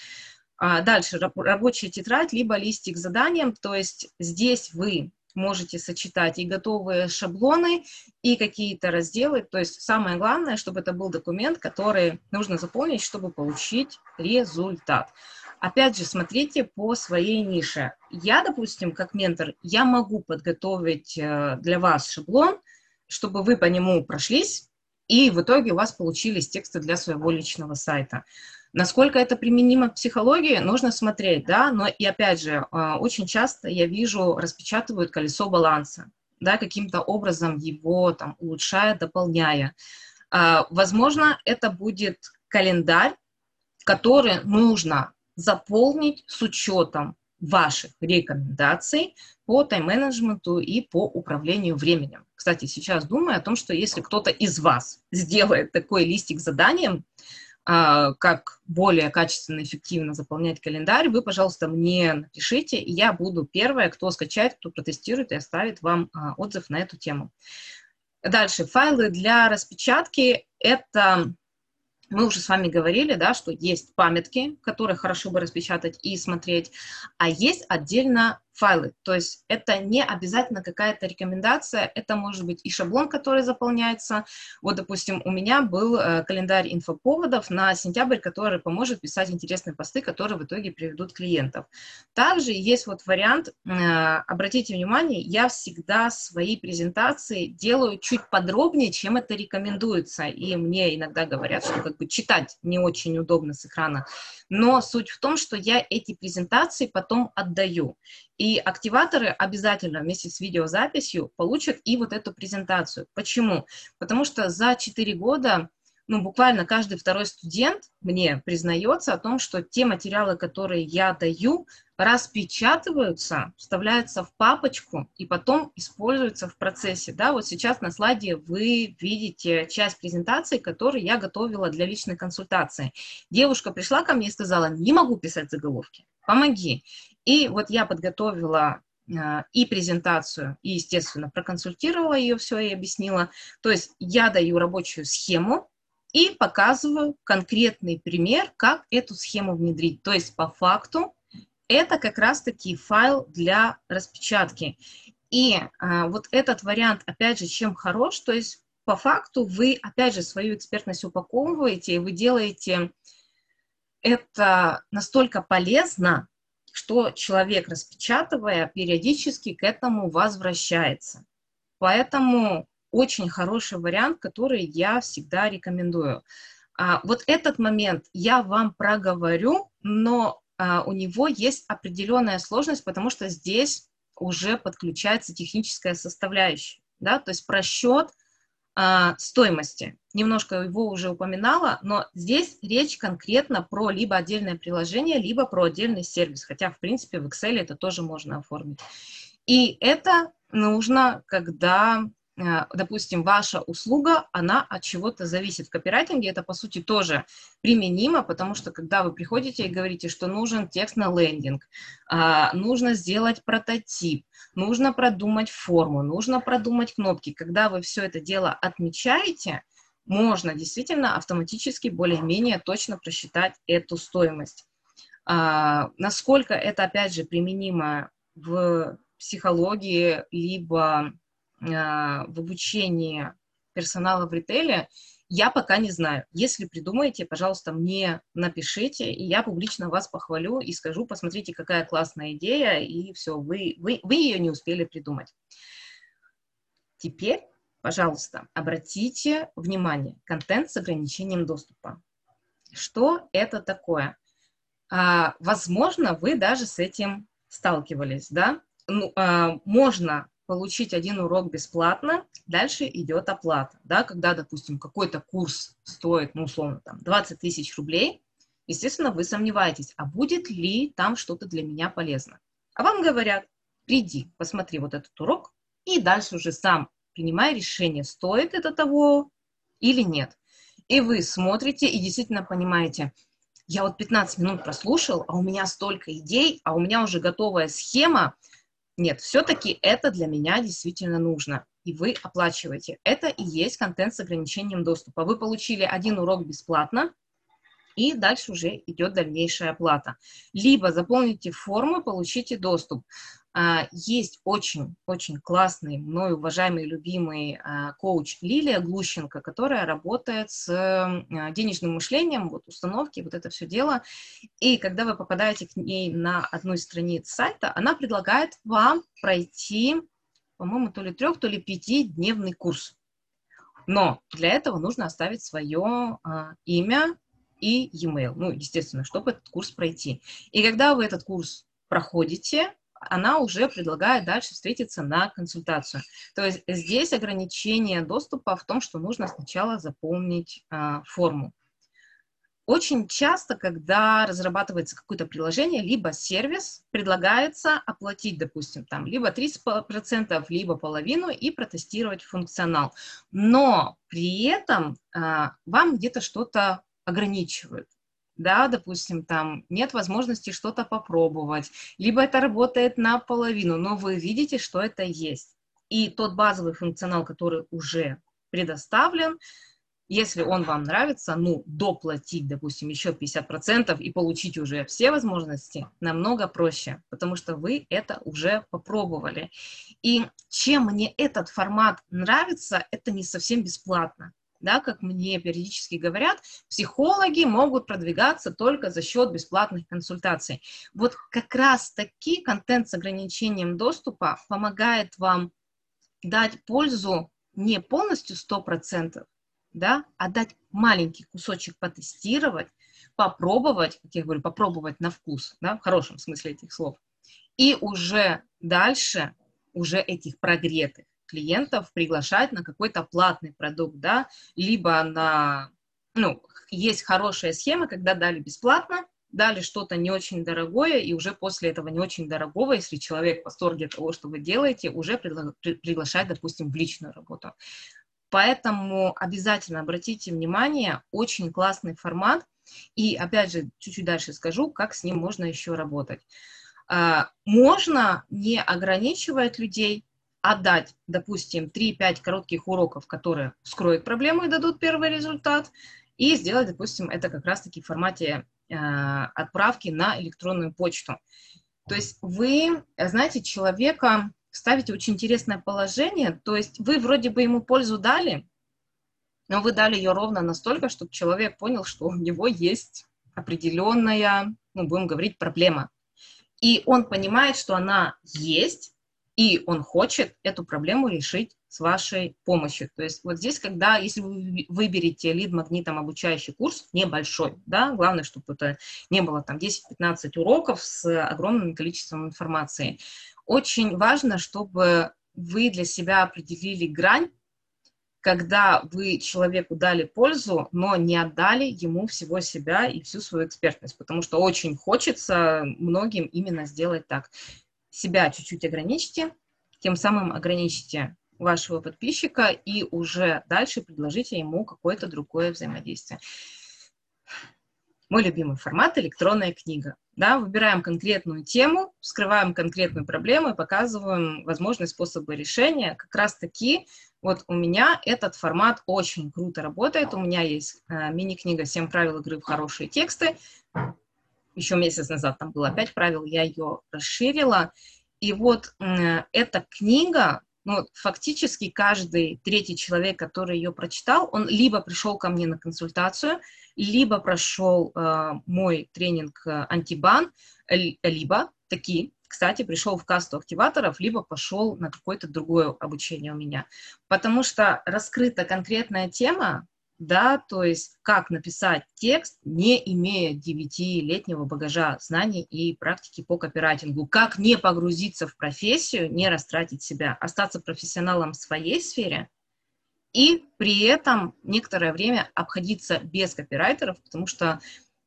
Дальше рабочая тетрадь, либо листик с заданием, то есть здесь вы можете сочетать и готовые шаблоны, и какие-то разделы. То есть самое главное, чтобы это был документ, который нужно заполнить, чтобы получить результат. Опять же, смотрите по своей нише. Я, допустим, как ментор, я могу подготовить э, для вас шаблон, чтобы вы по нему прошлись, и в итоге у вас получились тексты для своего личного сайта. Насколько это применимо к психологии, нужно смотреть, да, но и опять же, э, очень часто я вижу, распечатывают колесо баланса, да, каким-то образом его там улучшая, дополняя. А, возможно, это будет календарь, который нужно заполнить с учетом ваших рекомендаций по тайм-менеджменту и по управлению временем. Кстати, сейчас думаю о том, что если кто-то из вас сделает такой листик заданием, а, как более качественно, эффективно заполнять календарь, вы, пожалуйста, мне напишите, и я буду первая, кто скачает, кто протестирует и оставит вам а, отзыв на эту тему. Дальше, файлы для распечатки – это мы уже с вами говорили, да, что есть памятки, которые хорошо бы распечатать и смотреть, а есть отдельно файлы. То есть это не обязательно какая-то рекомендация, это может быть и шаблон, который заполняется. Вот, допустим, у меня был э, календарь инфоповодов на сентябрь, который поможет писать интересные посты, которые в итоге приведут клиентов. Также есть вот вариант, э, обратите внимание, я всегда свои презентации делаю чуть подробнее, чем это рекомендуется. И мне иногда говорят, что как бы читать не очень удобно с экрана. Но суть в том, что я эти презентации потом отдаю. И активаторы обязательно вместе с видеозаписью получат и вот эту презентацию. Почему? Потому что за 4 года ну, буквально каждый второй студент мне признается о том, что те материалы, которые я даю, распечатываются, вставляются в папочку и потом используются в процессе. Да, вот сейчас на слайде вы видите часть презентации, которую я готовила для личной консультации. Девушка пришла ко мне и сказала, не могу писать заголовки, помоги. И вот я подготовила а, и презентацию, и, естественно, проконсультировала ее все и объяснила. То есть я даю рабочую схему, и показываю конкретный пример, как эту схему внедрить. То есть по факту это как раз-таки файл для распечатки. И а, вот этот вариант, опять же, чем хорош, то есть по факту вы, опять же, свою экспертность упаковываете, и вы делаете это настолько полезно, что человек, распечатывая, периодически к этому возвращается. Поэтому очень хороший вариант, который я всегда рекомендую. А, вот этот момент я вам проговорю, но а, у него есть определенная сложность, потому что здесь уже подключается техническая составляющая, да, то есть просчет а, стоимости. Немножко его уже упоминала, но здесь речь конкретно про либо отдельное приложение, либо про отдельный сервис, хотя, в принципе, в Excel это тоже можно оформить. И это нужно, когда допустим, ваша услуга, она от чего-то зависит. В копирайтинге это, по сути, тоже применимо, потому что, когда вы приходите и говорите, что нужен текст на лендинг, а, нужно сделать прототип, нужно продумать форму, нужно продумать кнопки, когда вы все это дело отмечаете, можно действительно автоматически более-менее точно просчитать эту стоимость. А, насколько это, опять же, применимо в психологии, либо в обучении персонала в ритейле, я пока не знаю. Если придумаете, пожалуйста, мне напишите, и я публично вас похвалю и скажу, посмотрите, какая классная идея, и все, вы, вы, вы ее не успели придумать. Теперь, пожалуйста, обратите внимание, контент с ограничением доступа. Что это такое? А, возможно, вы даже с этим сталкивались, да? Ну, а, можно получить один урок бесплатно, дальше идет оплата. Да, когда, допустим, какой-то курс стоит, ну, условно, там, 20 тысяч рублей, естественно, вы сомневаетесь, а будет ли там что-то для меня полезно. А вам говорят, приди, посмотри вот этот урок, и дальше уже сам принимай решение, стоит это того или нет. И вы смотрите и действительно понимаете, я вот 15 минут прослушал, а у меня столько идей, а у меня уже готовая схема. Нет, все-таки это для меня действительно нужно. И вы оплачиваете. Это и есть контент с ограничением доступа. Вы получили один урок бесплатно, и дальше уже идет дальнейшая оплата. Либо заполните форму, получите доступ. А, есть очень-очень классный, мной уважаемый, любимый а, коуч Лилия Глущенко, которая работает с а, денежным мышлением, вот установки, вот это все дело. И когда вы попадаете к ней на одну из страниц сайта, она предлагает вам пройти, по-моему, то ли трех, то ли пятидневный курс. Но для этого нужно оставить свое имя и e-mail, ну, естественно, чтобы этот курс пройти. И когда вы этот курс проходите, она уже предлагает дальше встретиться на консультацию. То есть здесь ограничение доступа в том, что нужно сначала заполнить а, форму. Очень часто, когда разрабатывается какое-то приложение, либо сервис, предлагается оплатить, допустим, там, либо 30%, либо половину и протестировать функционал. Но при этом а, вам где-то что-то ограничивают да, допустим, там нет возможности что-то попробовать, либо это работает наполовину, но вы видите, что это есть. И тот базовый функционал, который уже предоставлен, если он вам нравится, ну, доплатить, допустим, еще 50% и получить уже все возможности намного проще, потому что вы это уже попробовали. И чем мне этот формат нравится, это не совсем бесплатно да, как мне периодически говорят, психологи могут продвигаться только за счет бесплатных консультаций. Вот как раз таки контент с ограничением доступа помогает вам дать пользу не полностью 100%, да, а дать маленький кусочек потестировать, попробовать, как я говорю, попробовать на вкус, да, в хорошем смысле этих слов, и уже дальше, уже этих прогретых клиентов приглашать на какой-то платный продукт, да, либо на, ну, есть хорошая схема, когда дали бесплатно, дали что-то не очень дорогое, и уже после этого не очень дорогого, если человек в восторге от того, что вы делаете, уже пригла- приглашать, допустим, в личную работу. Поэтому обязательно обратите внимание, очень классный формат, и опять же, чуть-чуть дальше скажу, как с ним можно еще работать. А, можно не ограничивать людей, отдать, допустим, 3-5 коротких уроков, которые вскроют проблему и дадут первый результат, и сделать, допустим, это как раз-таки в формате э, отправки на электронную почту. То есть вы, знаете, человека ставите очень интересное положение, то есть вы вроде бы ему пользу дали, но вы дали ее ровно настолько, чтобы человек понял, что у него есть определенная, ну, будем говорить, проблема. И он понимает, что она есть, и он хочет эту проблему решить с вашей помощью. То есть вот здесь, когда, если вы выберете лид-магнитом обучающий курс, небольшой, да, главное, чтобы это не было там 10-15 уроков с огромным количеством информации. Очень важно, чтобы вы для себя определили грань, когда вы человеку дали пользу, но не отдали ему всего себя и всю свою экспертность, потому что очень хочется многим именно сделать так себя чуть-чуть ограничьте, тем самым ограничите вашего подписчика и уже дальше предложите ему какое-то другое взаимодействие. Мой любимый формат – электронная книга. Да, выбираем конкретную тему, вскрываем конкретную проблему и показываем возможные способы решения. Как раз-таки вот у меня этот формат очень круто работает. У меня есть э, мини-книга «7 правил игры в хорошие тексты» еще месяц назад там было пять правил, я ее расширила. И вот эта книга, ну, фактически каждый третий человек, который ее прочитал, он либо пришел ко мне на консультацию, либо прошел э, мой тренинг э, антибан, либо такие, кстати, пришел в касту активаторов, либо пошел на какое-то другое обучение у меня. Потому что раскрыта конкретная тема, да, то есть как написать текст, не имея девятилетнего багажа знаний и практики по копирайтингу, как не погрузиться в профессию, не растратить себя, остаться профессионалом в своей сфере и при этом некоторое время обходиться без копирайтеров, потому что,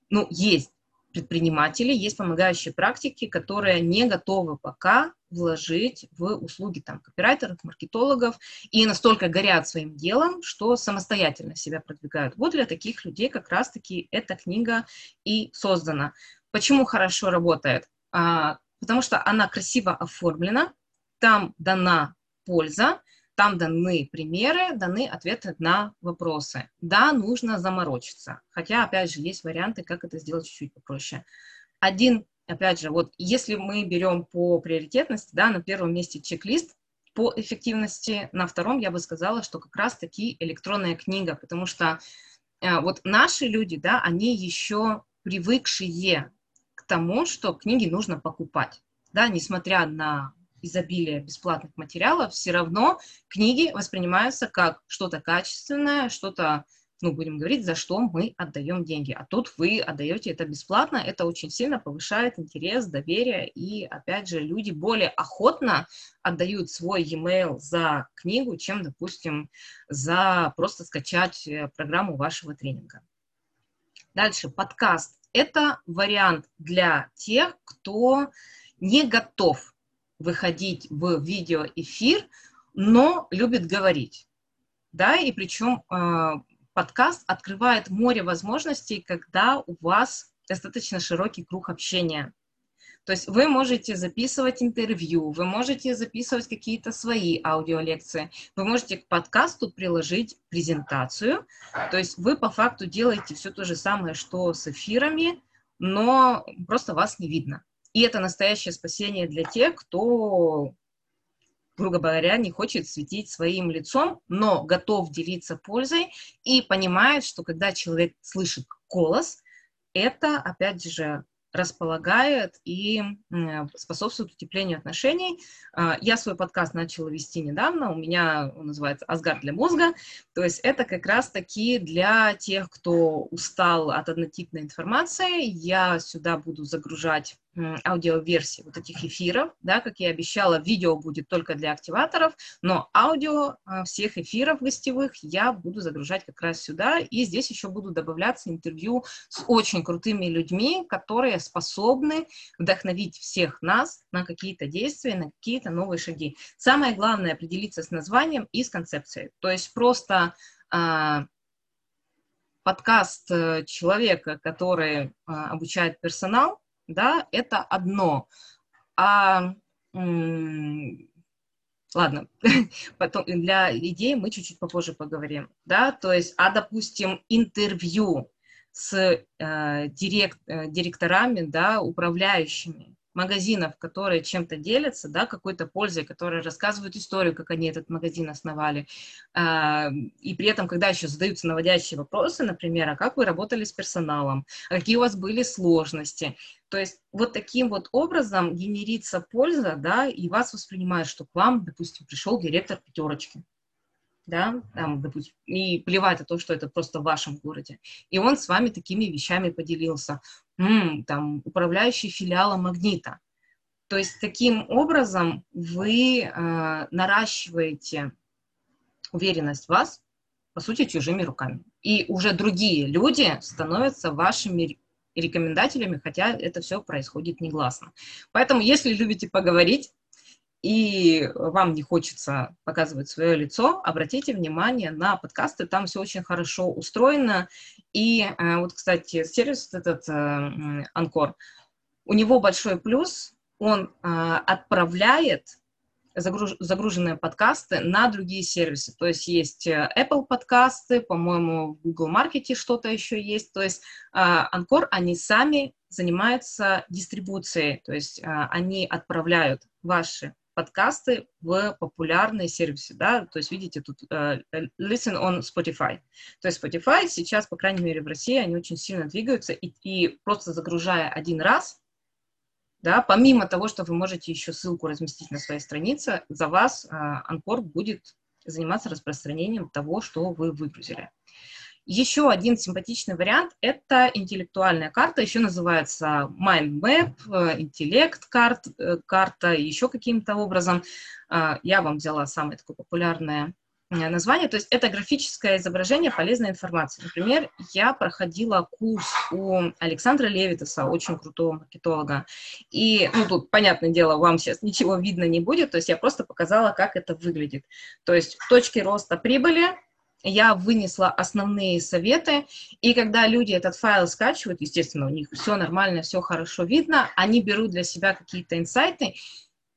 ну, есть предприниматели, есть помогающие практики, которые не готовы пока вложить в услуги там, копирайтеров, маркетологов и настолько горят своим делом, что самостоятельно себя продвигают. Вот для таких людей как раз-таки эта книга и создана. Почему хорошо работает? А, потому что она красиво оформлена, там дана польза, там даны примеры, даны ответы на вопросы. Да, нужно заморочиться. Хотя, опять же, есть варианты, как это сделать чуть-чуть попроще. Один, опять же, вот если мы берем по приоритетности, да, на первом месте чек-лист по эффективности, на втором я бы сказала, что как раз-таки электронная книга, потому что э, вот наши люди, да, они еще привыкшие к тому, что книги нужно покупать, да, несмотря на изобилия бесплатных материалов, все равно книги воспринимаются как что-то качественное, что-то, ну, будем говорить, за что мы отдаем деньги. А тут вы отдаете это бесплатно, это очень сильно повышает интерес, доверие, и, опять же, люди более охотно отдают свой e-mail за книгу, чем, допустим, за просто скачать э, программу вашего тренинга. Дальше, подкаст. Это вариант для тех, кто не готов выходить в видеоэфир, но любит говорить. Да, и причем э, подкаст открывает море возможностей, когда у вас достаточно широкий круг общения. То есть вы можете записывать интервью, вы можете записывать какие-то свои аудиолекции, вы можете к подкасту приложить презентацию. То есть вы по факту делаете все то же самое, что с эфирами, но просто вас не видно. И это настоящее спасение для тех, кто, грубо говоря, не хочет светить своим лицом, но готов делиться пользой и понимает, что когда человек слышит голос, это, опять же, располагает и способствует утеплению отношений. А, я свой подкаст начала вести недавно, у меня он называется «Асгар для мозга», то есть это как раз-таки для тех, кто устал от однотипной информации. Я сюда буду загружать аудиоверсии вот этих эфиров, да, как я обещала, видео будет только для активаторов, но аудио а, всех эфиров гостевых я буду загружать как раз сюда, и здесь еще будут добавляться интервью с очень крутыми людьми, которые способны вдохновить всех нас на какие-то действия, на какие-то новые шаги. Самое главное определиться с названием и с концепцией, то есть просто а, подкаст э, человека, который а, обучает персонал, да, это одно. А ладно, потом для идей мы чуть-чуть попозже поговорим, да, то есть, а, допустим, интервью с э, директ, э, директорами, да, управляющими, магазинов, которые чем-то делятся, да, какой-то пользой, которые рассказывают историю, как они этот магазин основали. А, и при этом, когда еще задаются наводящие вопросы, например, а как вы работали с персоналом, а какие у вас были сложности. То есть вот таким вот образом генерится польза, да, и вас воспринимают, что к вам, допустим, пришел директор пятерочки да, там, допустим, и плевать на то, что это просто в вашем городе. И он с вами такими вещами поделился. М-м, там, управляющий филиалом Магнита. То есть таким образом вы э, наращиваете уверенность в вас, по сути, чужими руками. И уже другие люди становятся вашими рекомендателями, хотя это все происходит негласно. Поэтому, если любите поговорить, и вам не хочется показывать свое лицо, обратите внимание на подкасты, там все очень хорошо устроено. И э, вот, кстати, сервис этот Анкор, э, у него большой плюс, он э, отправляет загруж, загруженные подкасты на другие сервисы. То есть есть Apple подкасты, по-моему, в Google Маркете что-то еще есть. То есть Анкор, они сами занимаются дистрибуцией, то есть они отправляют ваши подкасты в популярные сервисы, да, то есть видите тут uh, listen on Spotify. То есть Spotify сейчас, по крайней мере, в России, они очень сильно двигаются, и, и просто загружая один раз, да, помимо того, что вы можете еще ссылку разместить на своей странице, за вас uh, Анкор будет заниматься распространением того, что вы выгрузили. Еще один симпатичный вариант – это интеллектуальная карта, еще называется Mind Map, э, интеллект карт, э, карта, еще каким-то образом. А, я вам взяла самое такое популярное Э, название. То есть это графическое изображение полезной информации. Например, я проходила курс у Александра Левитаса, очень крутого маркетолога. И, ну, тут, понятное дело, вам сейчас ничего видно не будет, то есть я просто показала, как это выглядит. То есть точки роста прибыли, я вынесла основные советы, и когда люди этот файл скачивают, естественно, у них все нормально, все хорошо видно, они берут для себя какие-то инсайты,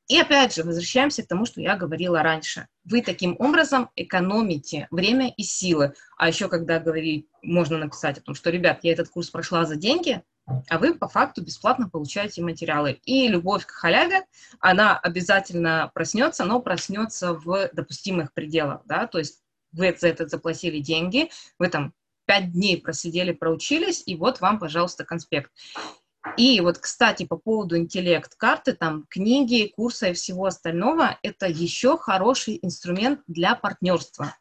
и опять же, возвращаемся к тому, что я говорила раньше. Вы таким образом экономите время и силы. А еще, когда говорить, можно написать о том, что, ребят, я этот курс прошла за деньги, а вы по факту бесплатно получаете материалы. И любовь к халяве, она обязательно проснется, но проснется в допустимых пределах, да, то есть вы за это заплатили деньги, вы там пять дней просидели, проучились, и вот вам, пожалуйста, конспект. И вот, кстати, по поводу интеллект-карты, там, книги, курсы и всего остального, это еще хороший инструмент для партнерства.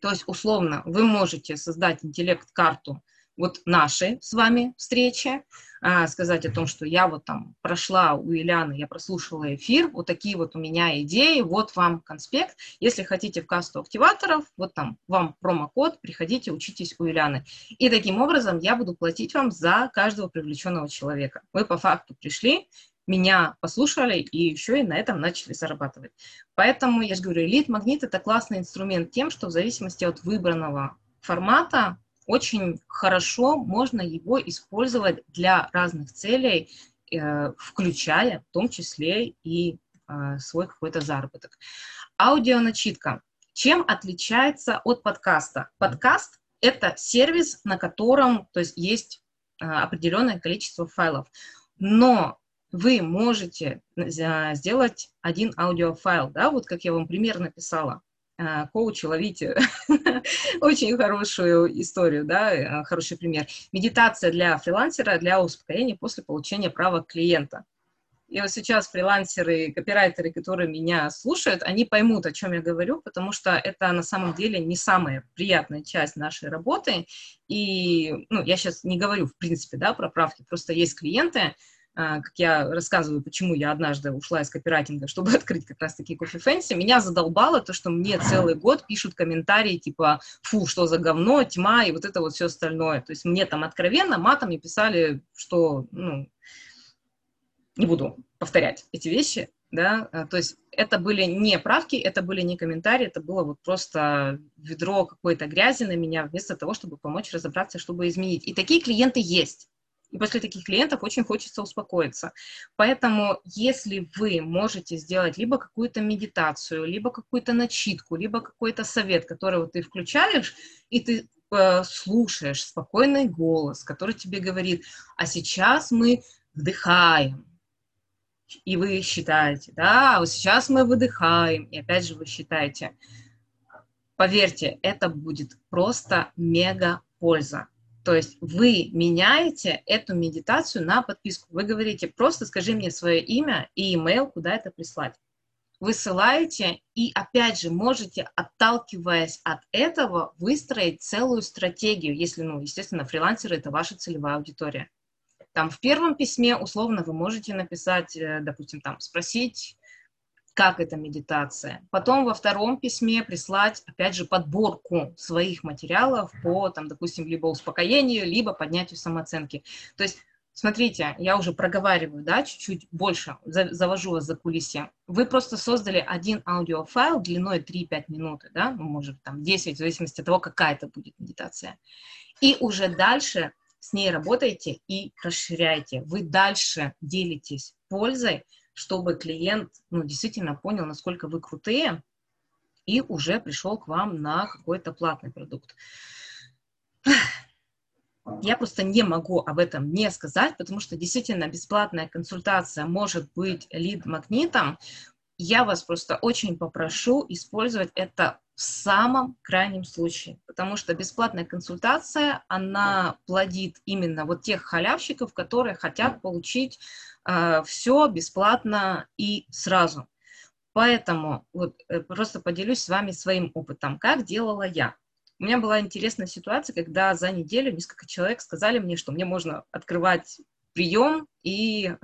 То есть, условно, вы можете создать интеллект-карту вот нашей с вами встречи, а, сказать о том, что я вот там прошла у Ильяны, я прослушала эфир, вот такие вот у меня идеи, вот вам конспект. Если хотите в касту активаторов, вот там вам промокод, приходите, учитесь у Ильяны. И таким образом я буду платить вам за каждого привлеченного человека. Вы по факту пришли, меня послушали и еще и на этом начали зарабатывать. Поэтому, я же говорю, элит-магнит – это классный инструмент тем, что в зависимости от выбранного формата очень хорошо можно его использовать для разных целей, э, включая в том числе и э, свой какой-то заработок. Аудионачитка. Чем отличается от подкаста? Подкаст – это сервис, на котором то есть, есть э, определенное количество файлов. Но вы можете сделать один аудиофайл, да, вот как я вам пример написала. Коучи, ловите очень хорошую историю, да, э, хороший пример. Медитация для фрилансера, для успокоения после получения права клиента. И вот сейчас фрилансеры, копирайтеры, которые меня слушают, они поймут, о чем я говорю, потому что это на самом деле не самая приятная часть нашей работы. И, ну, я сейчас не говорю, в принципе, да, про правки, просто есть клиенты, как я рассказываю, почему я однажды ушла из копирайтинга, чтобы открыть как раз-таки кофе фэнси, меня задолбало то, что мне целый год пишут комментарии типа «фу, что за говно, тьма» и вот это вот все остальное. То есть мне там откровенно матом и писали, что, ну, не буду повторять эти вещи, да, а, то есть это были не правки, это были не комментарии, это было вот просто ведро какой-то грязи на меня вместо того, чтобы помочь разобраться, чтобы изменить. И такие клиенты есть. И после таких клиентов очень хочется успокоиться. Поэтому, если вы можете сделать либо какую-то медитацию, либо какую-то начитку, либо какой-то совет, который ты включаешь, и ты э, слушаешь спокойный голос, который тебе говорит, а сейчас мы вдыхаем, и вы считаете, да, а вот сейчас мы выдыхаем, и опять же вы считаете. Поверьте, это будет просто мега польза. То есть вы меняете эту медитацию на подписку. Вы говорите, просто скажи мне свое имя и email, куда это прислать. Высылаете и, опять же, можете, отталкиваясь от этого, выстроить целую стратегию, если, ну, естественно, фрилансеры – это ваша целевая аудитория. Там в первом письме, условно, вы можете написать, э, допустим, там, спросить, как эта медитация. Потом во втором письме прислать, опять же, подборку своих материалов по, там, допустим, либо успокоению, либо поднятию самооценки. То есть Смотрите, я уже проговариваю, да, чуть-чуть больше, завожу вас за кулисье. Вы просто создали один аудиофайл длиной 3-5 минуты, да, ну, может, там 10, в зависимости от того, какая это будет медитация. И уже дальше с ней работаете и расширяете. Вы дальше делитесь пользой, чтобы клиент ну, действительно понял, насколько вы крутые, и уже пришел к вам на какой-то платный продукт. Я просто не могу об этом не сказать, потому что действительно бесплатная консультация может быть лид-магнитом. Я вас просто очень попрошу использовать это в самом крайнем случае, потому что бесплатная консультация, она плодит именно вот тех халявщиков, которые хотят получить э, все бесплатно и сразу. Поэтому вот э, просто поделюсь с вами своим опытом, как делала я. У меня была интересная ситуация, когда за неделю несколько человек сказали мне, что мне можно открывать прием и э,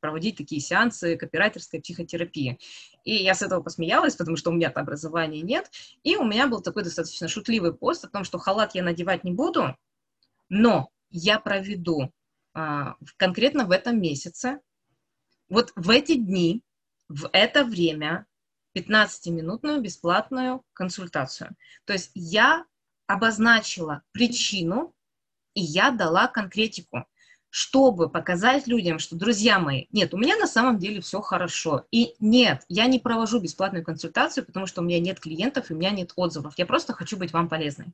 проводить такие сеансы копирайтерской психотерапии. И я с этого посмеялась, потому что у меня-то образования нет. И у меня был такой достаточно шутливый пост о том, что халат я надевать не буду, но я проведу э, конкретно в этом месяце, вот в эти дни, в это время 15-минутную бесплатную консультацию. То есть я обозначила причину, и я дала конкретику чтобы показать людям, что, друзья мои, нет, у меня на самом деле все хорошо. И нет, я не провожу бесплатную консультацию, потому что у меня нет клиентов, и у меня нет отзывов. Я просто хочу быть вам полезной.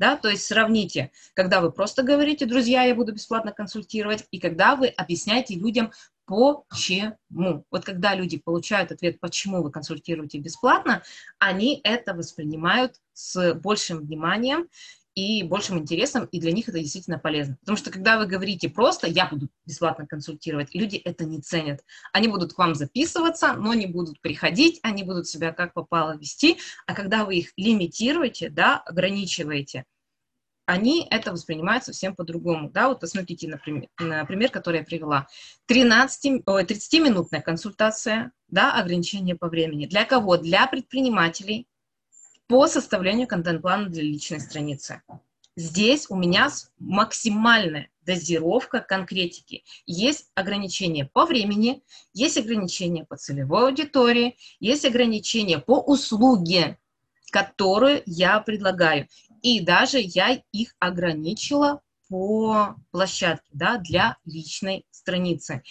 Да, то есть сравните, когда вы просто говорите, друзья, я буду бесплатно консультировать, и когда вы объясняете людям, почему. Вот когда люди получают ответ, почему вы консультируете бесплатно, они это воспринимают с большим вниманием, и большим интересом, и для них это действительно полезно. Потому что когда вы говорите просто «я буду бесплатно консультировать», люди это не ценят. Они будут к вам записываться, но не будут приходить, они будут себя как попало вести, а когда вы их лимитируете, да, ограничиваете, они это воспринимают совсем по-другому. Да, вот посмотрите, например, на пример, который я привела. 13, 30-минутная консультация, да, ограничение по времени. Для кого? Для предпринимателей, по составлению контент-плана для личной страницы. Здесь у меня максимальная дозировка конкретики. Есть ограничения по времени, есть ограничения по целевой аудитории, есть ограничения по услуге, которую я предлагаю. И даже я их ограничила по площадке да, для личной страницы.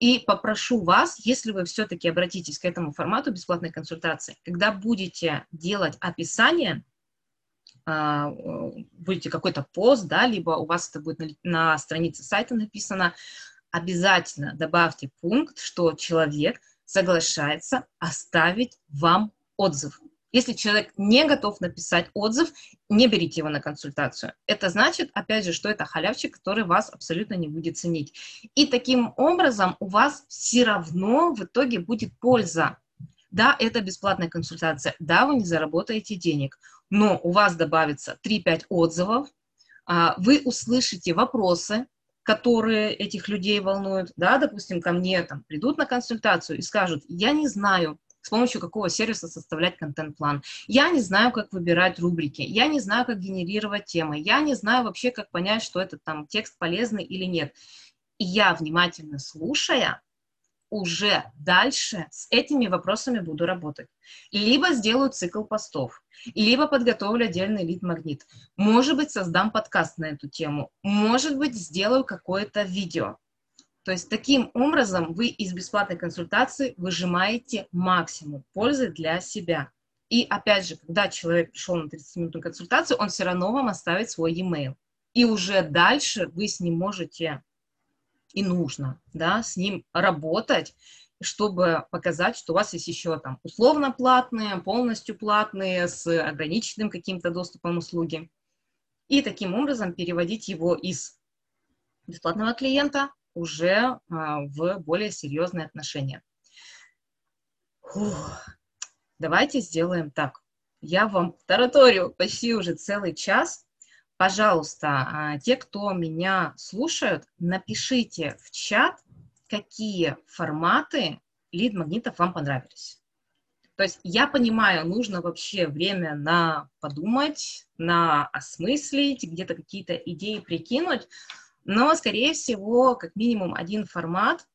И попрошу вас, если вы все-таки обратитесь к этому формату бесплатной консультации, когда будете делать описание, а, будете какой-то пост, да, либо у вас это будет на странице сайта написано, обязательно добавьте пункт, что человек соглашается оставить вам отзыв. Если человек не готов написать отзыв, не берите его на консультацию. Это значит, опять же, что это халявчик, который вас абсолютно не будет ценить. И таким образом у вас все равно в итоге будет польза. Да, это бесплатная консультация, да, вы не заработаете денег, но у вас добавится 3-5 отзывов, а, вы услышите вопросы, которые этих людей волнуют, да, допустим, ко мне там придут на консультацию и скажут, я не знаю, с помощью какого сервиса составлять контент-план. Я не знаю, как выбирать рубрики, я не знаю, как генерировать темы, я не знаю вообще, как понять, что этот там текст полезный или нет. И я, внимательно слушая, уже дальше с этими вопросами буду работать. Либо сделаю цикл постов, либо подготовлю отдельный лид-магнит. Может быть, создам подкаст на эту тему, может быть, сделаю какое-то видео. То есть таким образом вы из бесплатной консультации выжимаете максимум пользы для себя. И опять же, когда человек пришел на 30-минутную консультацию, он все равно вам оставит свой e-mail. И уже дальше вы с ним можете и нужно, да, с ним работать, чтобы показать, что у вас есть еще там условно платные, полностью платные, с ограниченным каким-то доступом услуги. И таким образом переводить его из бесплатного клиента уже а, в более серьезные отношения. Фух. Давайте сделаем так. Я вам тараторю почти уже целый час. Пожалуйста, а, те, кто меня слушают, напишите в чат, какие форматы лид-магнитов вам понравились. То есть я понимаю, нужно вообще время на подумать, на осмыслить, где-то какие-то идеи прикинуть, но, скорее всего, как минимум один формат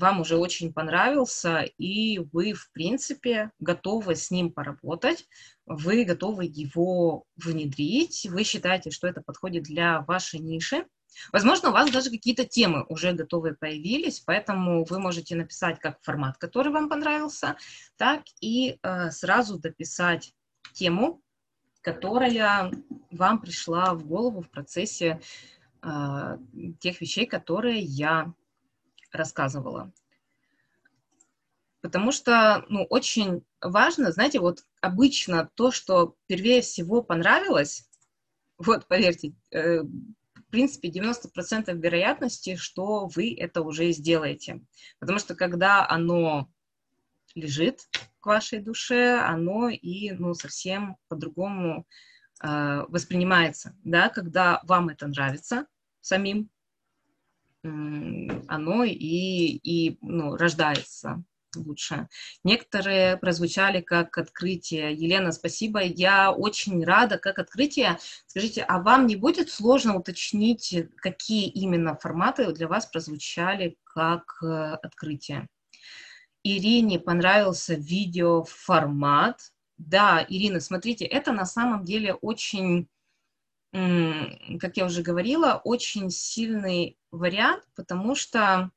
вам уже очень понравился, и вы, в принципе, готовы с ним поработать, вы готовы его внедрить, вы считаете, что это подходит для вашей ниши. Возможно, у вас даже какие-то темы уже готовые появились, поэтому вы можете написать как формат, который вам понравился, так и э, сразу дописать тему, которая вам пришла в голову в процессе тех вещей, которые я рассказывала. Потому что, ну, очень важно, знаете, вот обычно то, что первее всего понравилось, вот, поверьте, э, в принципе, 90% вероятности, что вы это уже сделаете. Потому что когда оно лежит к вашей душе, оно и, ну, совсем по-другому э, воспринимается, да, когда вам это нравится самим, оно и, и ну, рождается лучше. Некоторые прозвучали как открытие. Елена, спасибо. Я очень рада, как открытие. Скажите, а вам не будет сложно уточнить, какие именно форматы для вас прозвучали как э, открытие? Ирине понравился видеоформат. Да, Ирина, смотрите, это на самом деле очень, как я уже говорила, очень сильный вариант, потому что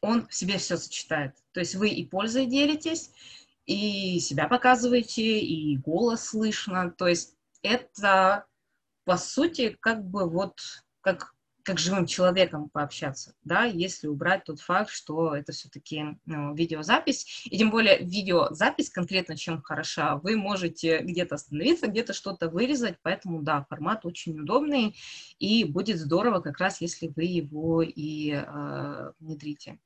он в себе все сочетает. То есть вы и пользой делитесь, и себя показываете, и голос слышно. То есть это, по сути, как бы вот как как живым человеком пообщаться, да, если убрать тот факт, что это все-таки ну, видеозапись, и тем более видеозапись конкретно чем хороша, вы можете где-то остановиться, где-то что-то вырезать, поэтому, да, формат очень удобный, и будет здорово как раз, если вы его и э, внедрите.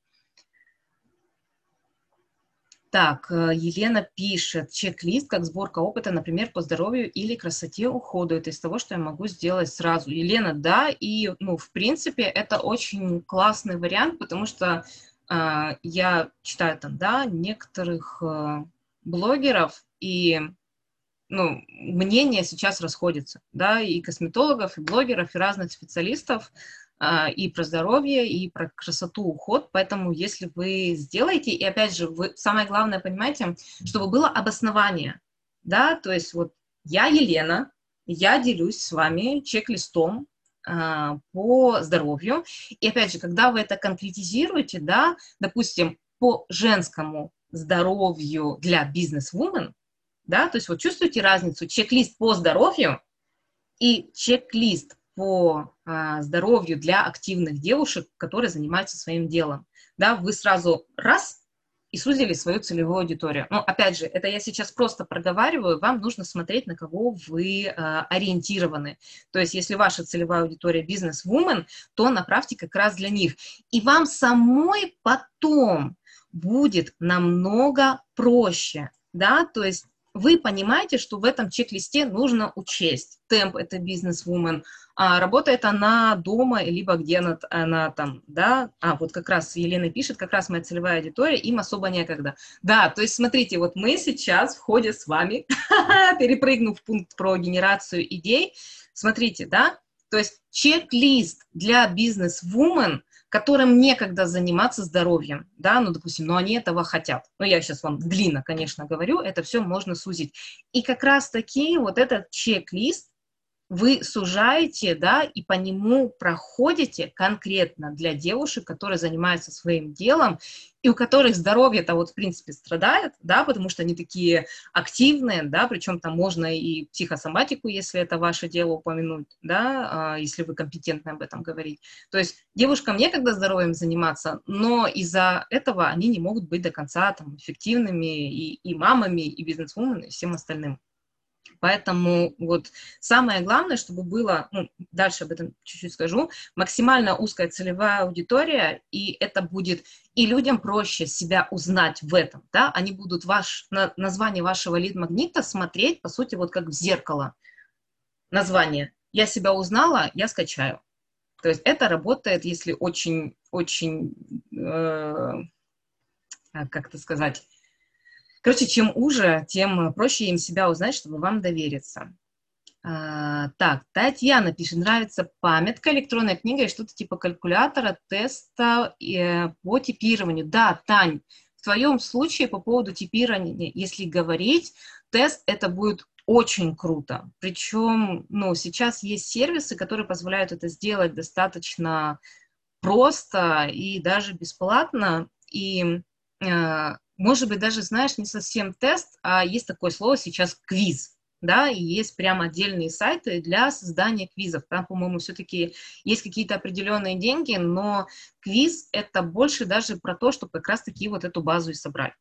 Так, э, Елена пишет, чек-лист как сборка опыта, например, по здоровью или красоте уходу. Это из того, что я могу сделать сразу. Елена, да, и, ну, в принципе, это очень классный вариант, потому что э, я читаю там, да, некоторых э, блогеров, и, ну, мнения сейчас расходятся, да, и косметологов, и блогеров, и разных специалистов, и про здоровье, и про красоту, уход. Поэтому, если вы сделаете, и опять же, вы самое главное, понимаете, чтобы было обоснование, да, то есть вот я Елена, я делюсь с вами чек-листом а, по здоровью. И опять же, когда вы это конкретизируете, да, допустим, по женскому здоровью для бизнес-вумен, да, то есть вот чувствуете разницу, чек-лист по здоровью и чек-лист по а, здоровью для активных девушек, которые занимаются своим делом. Да, вы сразу раз и сузили свою целевую аудиторию. Но опять же, это я сейчас просто проговариваю, вам нужно смотреть, на кого вы э, ориентированы. То есть, если ваша целевая аудитория бизнес-вумен, то направьте как раз для них. И вам самой потом будет намного проще, да, то есть вы понимаете, что в этом чек-листе нужно учесть. Темп – это бизнес-вумен, а работает она дома, либо где она, она там, да, а вот как раз Елена пишет, как раз моя целевая аудитория, им особо некогда. Да, то есть смотрите, вот мы сейчас в ходе с вами, перепрыгнув пункт про генерацию идей, смотрите, да, то есть чек-лист для бизнес-вумен – которым некогда заниматься здоровьем, да, ну, допустим, но они этого хотят. Ну, я сейчас вам длинно, конечно, говорю, это все можно сузить. И как раз-таки вот этот чек-лист вы сужаете, да, и по нему проходите конкретно для девушек, которые занимаются своим делом, и у которых здоровье-то вот, в принципе, страдает, да, потому что они такие активные, да, причем там можно и психосоматику, если это ваше дело, упомянуть, да, а, если вы компетентны об этом говорить. То есть девушкам некогда здоровьем заниматься, но из-за этого они не могут быть до конца там эффективными и, и мамами, и бизнес-вумен, и всем остальным. Поэтому вот самое главное, чтобы было, ну, дальше об этом чуть-чуть скажу, максимально узкая целевая аудитория, и это будет и людям проще себя узнать в этом, да, они будут ваш, на, название вашего лид-магнита смотреть, по сути, вот как в зеркало. Название. Я себя узнала, я скачаю. То есть это работает, если очень, очень, э, как это сказать, Короче, чем уже, тем проще им себя узнать, чтобы вам довериться. А, так, Татьяна пишет, нравится памятка, электронная книга и что-то типа калькулятора, теста э, по типированию. Да, Тань, в твоем случае по поводу типирования, если говорить, тест это будет очень круто. Причем, ну, сейчас есть сервисы, которые позволяют это сделать достаточно просто и даже бесплатно. И э, может быть, даже, знаешь, не совсем тест, а есть такое слово сейчас квиз, да, и есть прямо отдельные сайты для создания квизов. Там, по-моему, все-таки есть какие-то определенные деньги, но квиз — это больше даже про то, чтобы как раз-таки вот эту базу и собрать.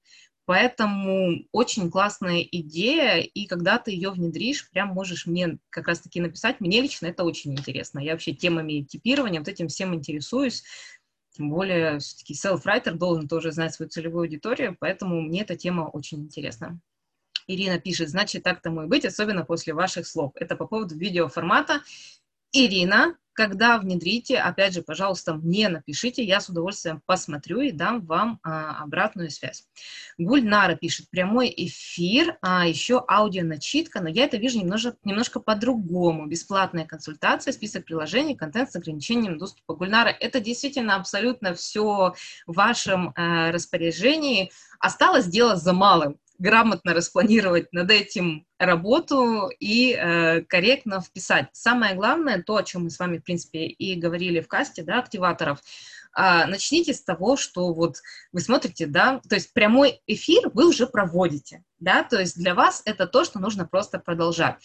Поэтому очень классная идея, и когда ты ее внедришь, прям можешь мне как раз-таки написать. Мне лично это очень интересно. Я вообще темами типирования, вот этим всем интересуюсь. Тем более, все-таки self-writer должен тоже знать свою целевую аудиторию, поэтому мне эта тема очень интересна. Ирина пишет, значит, так тому и быть, особенно после ваших слов. Это по поводу видеоформата. Ирина, когда внедрите, опять же, пожалуйста, мне напишите, я с удовольствием посмотрю и дам вам а, обратную связь. Гульнара пишет, прямой эфир, а еще аудионачитка, но я это вижу немножко, немножко по-другому. Бесплатная консультация, список приложений, контент с ограничением доступа. Гульнара, это действительно абсолютно все в вашем э, распоряжении. Осталось дело за малым грамотно распланировать над этим работу и э, корректно вписать. Самое главное, то, о чем мы с вами, в принципе, и говорили в касте, да, активаторов, э, начните с того, что вот вы смотрите, да, то есть прямой эфир вы уже проводите, да, то есть для вас это то, что нужно просто продолжать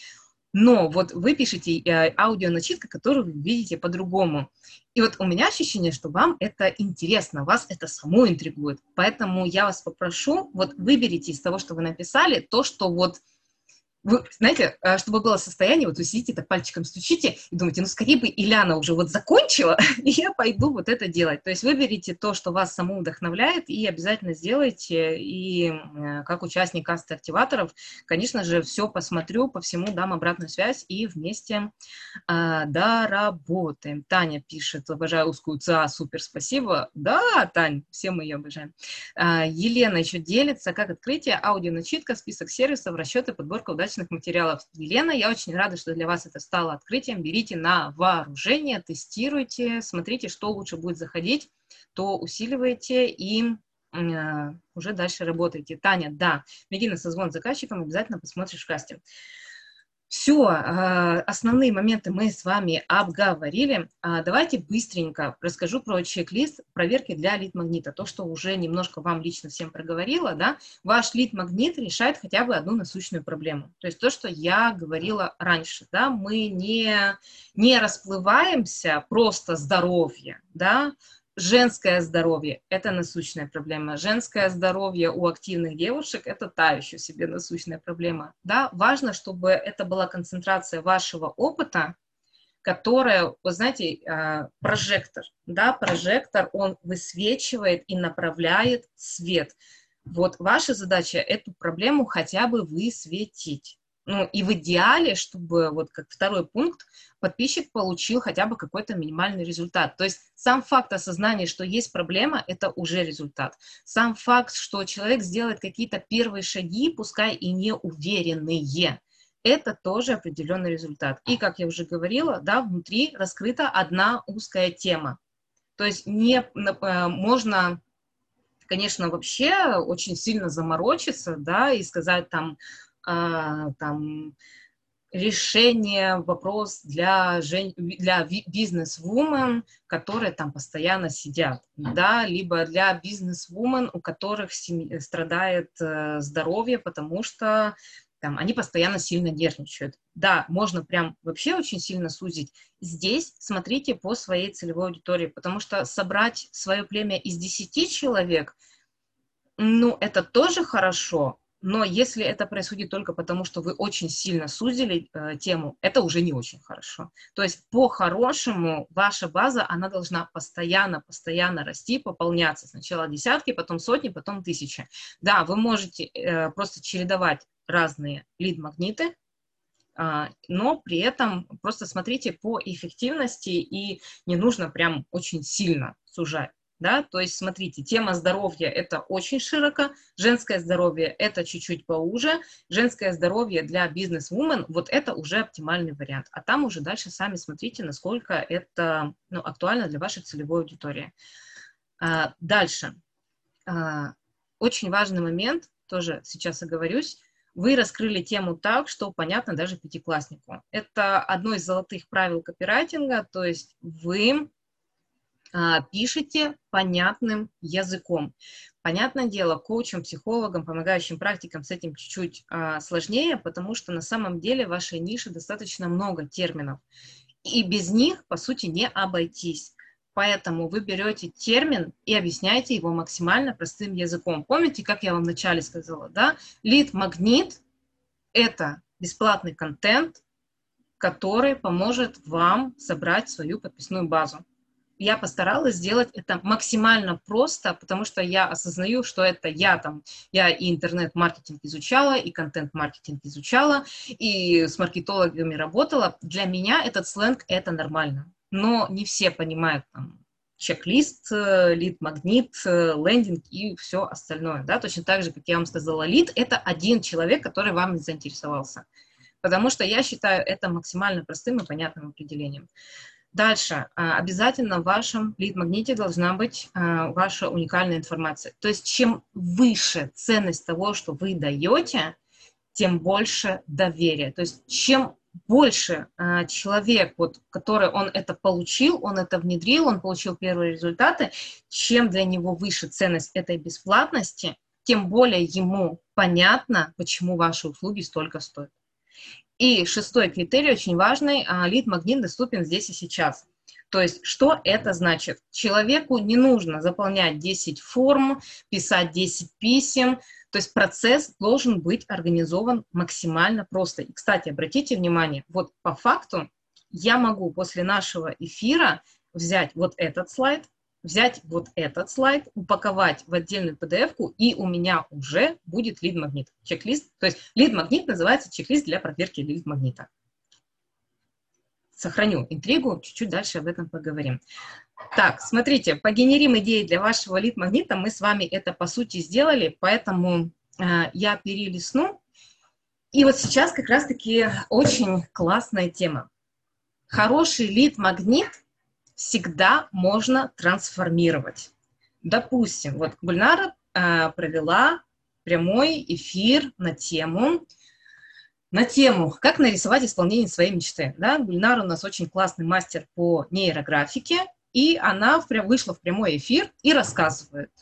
но вот вы пишете э, аудионачитка, которую вы видите по-другому. И вот у меня ощущение, что вам это интересно, вас это само интригует. Поэтому я вас попрошу, вот выберите из того, что вы написали, то, что вот вы, знаете, э, чтобы было состояние, вот вы сидите, так пальчиком стучите и думаете, ну, скорее бы Ильяна уже вот закончила, и я пойду вот это делать. То есть выберите то, что вас саму вдохновляет, и обязательно сделайте. И э, как участник касты активаторов, конечно же, все посмотрю, по всему дам обратную связь, и вместе а, доработаем. Таня пишет, обожаю узкую ЦА, супер, спасибо. Да, Тань, все мы ее обожаем. А, Елена еще делится, как открытие, аудионачитка, список сервисов, расчеты, подборка удачных удачных материалов. Елена, я очень рада, что для вас это стало открытием. Берите на вооружение, тестируйте, смотрите, что лучше будет заходить, то усиливайте и э, уже дальше работайте. Таня, да, беги на созвон с заказчиком, обязательно посмотришь кастинг. Все, а, основные моменты мы с вами обговорили. А, давайте быстренько расскажу про чек-лист проверки для лид-магнита. То, что уже немножко вам лично всем проговорила, да, ваш лид-магнит решает хотя бы одну насущную проблему. То есть то, что я говорила раньше, да, мы не, не расплываемся просто здоровье, да, Женское здоровье – это насущная проблема. Женское здоровье у активных девушек – это та еще себе насущная проблема. Да? Важно, чтобы это была концентрация вашего опыта, которая, вы знаете, а, прожектор, да, прожектор, он высвечивает и направляет свет. Вот ваша задача эту проблему хотя бы высветить. Ну, и в идеале, чтобы, вот как второй пункт, подписчик получил хотя бы какой-то минимальный результат. То есть сам факт осознания, что есть проблема, это уже результат. Сам факт, что человек сделает какие-то первые шаги, пускай и неуверенные, это тоже определенный результат. И, как я уже говорила, да, внутри раскрыта одна узкая тема. То есть не э, можно конечно, вообще очень сильно заморочиться, да, и сказать там, а, там, решение, вопрос для, жен... для бизнес-вумен, которые там постоянно сидят, да, либо для бизнес-вумен, у которых семь... страдает э, здоровье, потому что там, они постоянно сильно нервничают. Да, можно прям вообще очень сильно сузить. Здесь смотрите по своей целевой аудитории, потому что собрать свое племя из 10 человек, ну, это тоже хорошо, но если это происходит только потому, что вы очень сильно сузили э, тему, это уже не очень хорошо. То есть по-хорошему ваша база, она должна постоянно, постоянно расти, пополняться. Сначала десятки, потом сотни, потом тысячи. Да, вы можете э, просто чередовать разные лид-магниты, э, но при этом просто смотрите по эффективности и не нужно прям очень сильно сужать да, то есть, смотрите, тема здоровья – это очень широко, женское здоровье – это чуть-чуть поуже, женское здоровье для бизнес-вумен – вот это уже оптимальный вариант, а там уже дальше сами смотрите, насколько это ну, актуально для вашей целевой аудитории. А, дальше. А, очень важный момент, тоже сейчас оговорюсь, вы раскрыли тему так, что понятно даже пятикласснику. Это одно из золотых правил копирайтинга, то есть вы пишите понятным языком. Понятное дело, коучам, психологам, помогающим практикам с этим чуть-чуть а, сложнее, потому что на самом деле в вашей нише достаточно много терминов. И без них, по сути, не обойтись. Поэтому вы берете термин и объясняете его максимально простым языком. Помните, как я вам вначале сказала, да? Лид-магнит – это бесплатный контент, который поможет вам собрать свою подписную базу я постаралась сделать это максимально просто, потому что я осознаю, что это я там, я и интернет-маркетинг изучала, и контент-маркетинг изучала, и с маркетологами работала. Для меня этот сленг — это нормально. Но не все понимают там чек-лист, э, лид-магнит, э, лендинг и все остальное. Да? Точно так же, как я вам сказала, лид — это один человек, который вам заинтересовался. Потому что я считаю это максимально простым и понятным определением. Дальше. А, обязательно в вашем лид-магните должна быть а, ваша уникальная информация. То есть чем выше ценность того, что вы даете, тем больше доверия. То есть чем больше э, человек, вот, который он это получил, он это внедрил, он получил первые результаты, чем для него выше ценность этой бесплатности, тем более ему понятно, почему ваши услуги столько стоят. И шестой критерий, очень важный, а, лид-магнит доступен здесь и сейчас. То есть, что это значит? Человеку не нужно заполнять 10 форм, писать 10 писем, то есть процесс должен быть организован максимально просто. И, кстати, обратите внимание, вот по факту я могу после нашего эфира взять вот этот слайд, взять вот этот слайд, упаковать в отдельную PDF-ку, и у меня уже будет лид-магнит, чек-лист. То есть лид-магнит называется чек-лист для проверки лид-магнита. Сохраню интригу, чуть-чуть дальше об этом поговорим. Так, смотрите, погенерим идеи для вашего лид-магнита. Мы с вами это, по сути, сделали, поэтому э, я перелистну. И вот сейчас как раз-таки очень классная тема. Хороший лид-магнит всегда можно трансформировать. Допустим, вот Гульнара э, провела прямой эфир на тему на тему «Как нарисовать исполнение своей мечты». Да? Гульнара у нас очень классный мастер по нейрографике, и она вышла в прямой эфир и рассказывает.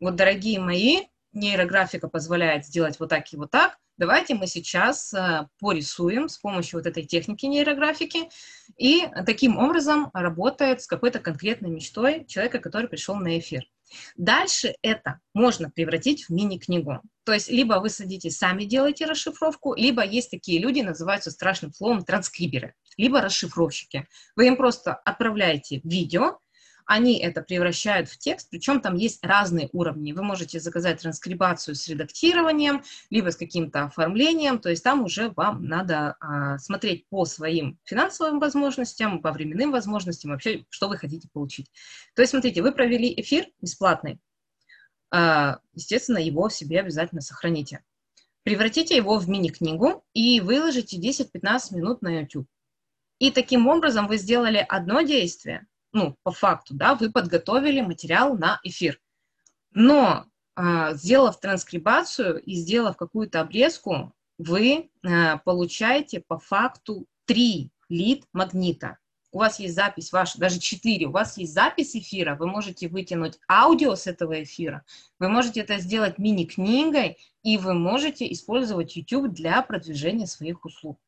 Вот, дорогие мои, нейрографика позволяет сделать вот так и вот так. Давайте мы сейчас э, порисуем с помощью вот этой техники нейрографики и таким образом работает с какой-то конкретной мечтой человека, который пришел на эфир. Дальше это можно превратить в мини-книгу. То есть либо вы садитесь, сами делаете расшифровку, либо есть такие люди, называются страшным словом транскриберы, либо расшифровщики. Вы им просто отправляете видео, они это превращают в текст, причем там есть разные уровни. Вы можете заказать транскрибацию с редактированием, либо с каким-то оформлением, то есть там уже вам надо а, смотреть по своим финансовым возможностям, по временным возможностям, вообще, что вы хотите получить. То есть, смотрите, вы провели эфир бесплатный, а, естественно, его себе обязательно сохраните. Превратите его в мини-книгу и выложите 10-15 минут на YouTube. И таким образом вы сделали одно действие, ну, по факту, да, вы подготовили материал на эфир. Но э, сделав транскрибацию и сделав какую-то обрезку, вы э, получаете по факту три лид магнита. У вас есть запись ваша, даже четыре, у вас есть запись эфира, вы можете вытянуть аудио с этого эфира, вы можете это сделать мини-книгой, и вы можете использовать YouTube для продвижения своих услуг.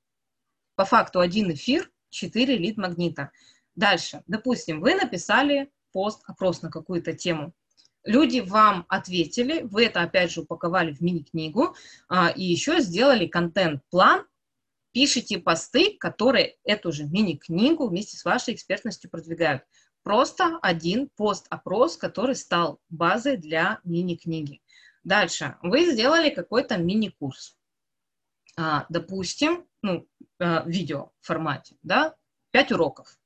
По факту один эфир, четыре лид магнита. Дальше, допустим, вы написали пост-опрос на какую-то тему. Люди вам ответили, вы это опять же упаковали в мини-книгу а, и еще сделали контент-план, пишите посты, которые эту же мини-книгу вместе с вашей экспертностью продвигают. Просто один пост-опрос, который стал базой для мини-книги. Дальше, вы сделали какой-то мини-курс. А, допустим, ну, а, видео формате, да, 5 уроков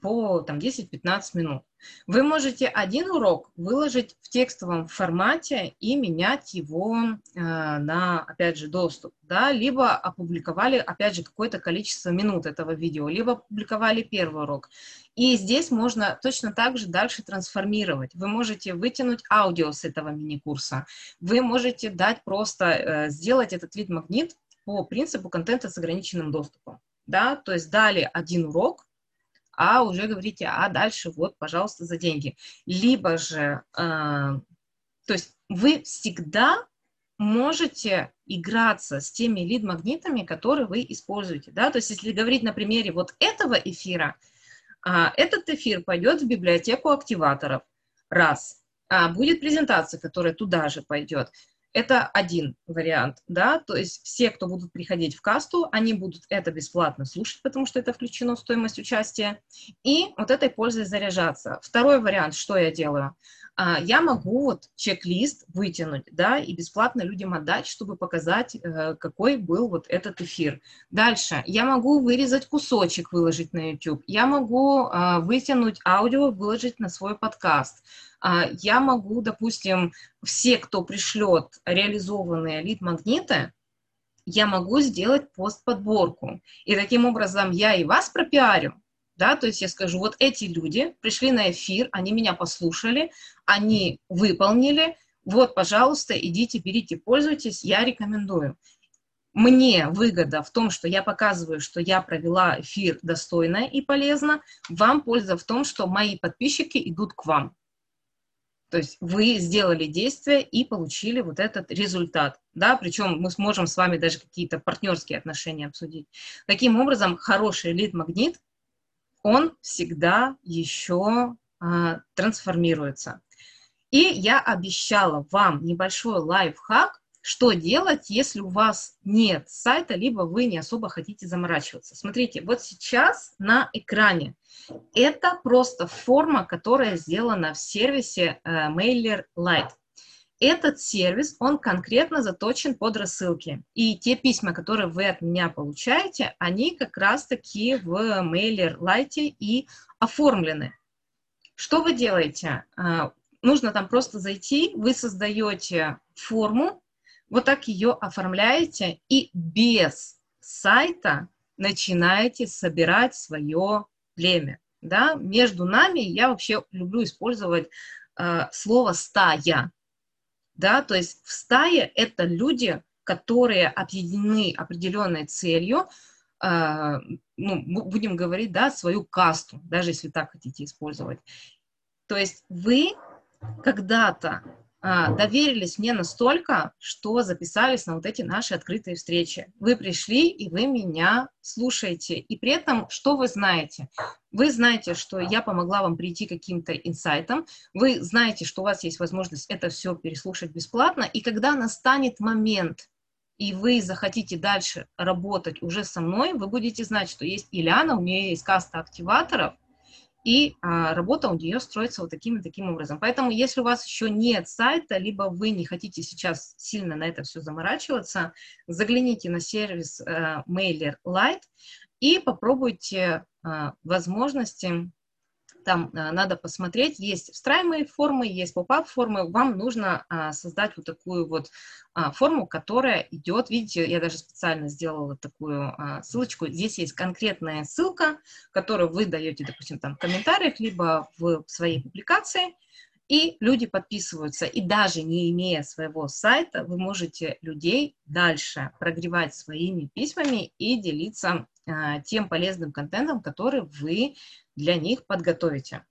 по там, 10-15 минут. Вы можете один урок выложить в текстовом формате и менять его э, на, опять же, доступ, да, либо опубликовали, опять же, какое-то количество минут этого видео, либо опубликовали первый урок. И здесь можно точно так же дальше трансформировать. Вы можете вытянуть аудио с этого мини-курса, вы можете дать просто, э, сделать этот вид магнит по принципу контента с ограниченным доступом, да, то есть дали один урок, а уже говорите, а дальше вот, пожалуйста, за деньги. Либо же, э, то есть вы всегда можете играться с теми лид-магнитами, которые вы используете, да, то есть если говорить на примере вот этого эфира, а, этот эфир пойдет в библиотеку активаторов, раз, а, будет презентация, которая туда же пойдет, Это один вариант, да, то есть все, кто будут приходить в касту, они будут это бесплатно слушать, потому что это включено в стоимость участия, и вот этой пользой заряжаться. Второй вариант, что я делаю? А, я могу вот чек-лист вытянуть, да, и бесплатно людям отдать, чтобы показать, э, какой был вот этот эфир. Дальше, я могу вырезать кусочек, выложить на YouTube, я могу а, вытянуть аудио, выложить на свой подкаст, а, я могу, допустим, все, кто пришлет реализованные лид-магниты, я могу сделать пост-подборку. И таким образом я и вас пропиарю, да, то есть я скажу, вот эти люди пришли на эфир, они меня послушали, они выполнили, вот, пожалуйста, идите, берите, пользуйтесь, я рекомендую. Мне выгода в том, что я показываю, что я провела эфир достойно и полезно, вам польза в том, что мои подписчики идут к вам. То есть вы сделали действие и получили вот этот результат, да, причем мы сможем с вами даже какие-то партнерские отношения обсудить. Таким образом, хороший лид-магнит, он всегда еще а, трансформируется. И я обещала вам небольшой лайфхак, что делать, если у вас нет сайта, либо вы не особо хотите заморачиваться. Смотрите, вот сейчас на экране это просто форма, которая сделана в сервисе э, MailerLite. Этот сервис, он конкретно заточен под рассылки. И те письма, которые вы от меня получаете, они как раз-таки в MailerLite и оформлены. Что вы делаете? Э, нужно там просто зайти, вы создаете форму, вот так ее оформляете и без сайта начинаете собирать свое племя. Да? Между нами я вообще люблю использовать э, слово «стая». Да? То есть в стае это люди, которые объединены определенной целью, э, ну, будем говорить, да, свою касту, даже если так хотите использовать. То есть вы когда-то доверились мне настолько, что записались на вот эти наши открытые встречи. Вы пришли, и вы меня слушаете. И при этом, что вы знаете? Вы знаете, что я помогла вам прийти к каким-то инсайтам. Вы знаете, что у вас есть возможность это все переслушать бесплатно. И когда настанет момент, и вы захотите дальше работать уже со мной, вы будете знать, что есть Ильяна, у нее есть каста активаторов, и а, работа у нее строится вот таким и таким образом. Поэтому, если у вас еще нет сайта, либо вы не хотите сейчас сильно на это все заморачиваться, загляните на сервис а, MailerLite и попробуйте а, возможности там а, надо посмотреть, есть встраиваемые формы, есть поп-ап формы, вам нужно а, создать вот такую вот а, форму, которая идет, видите, я даже специально сделала такую а, ссылочку, здесь есть конкретная ссылка, которую вы даете, допустим, там в комментариях, либо в своей публикации, и люди подписываются. И даже не имея своего сайта, вы можете людей дальше прогревать своими письмами и делиться а, тем полезным контентом, который вы для них подготовите.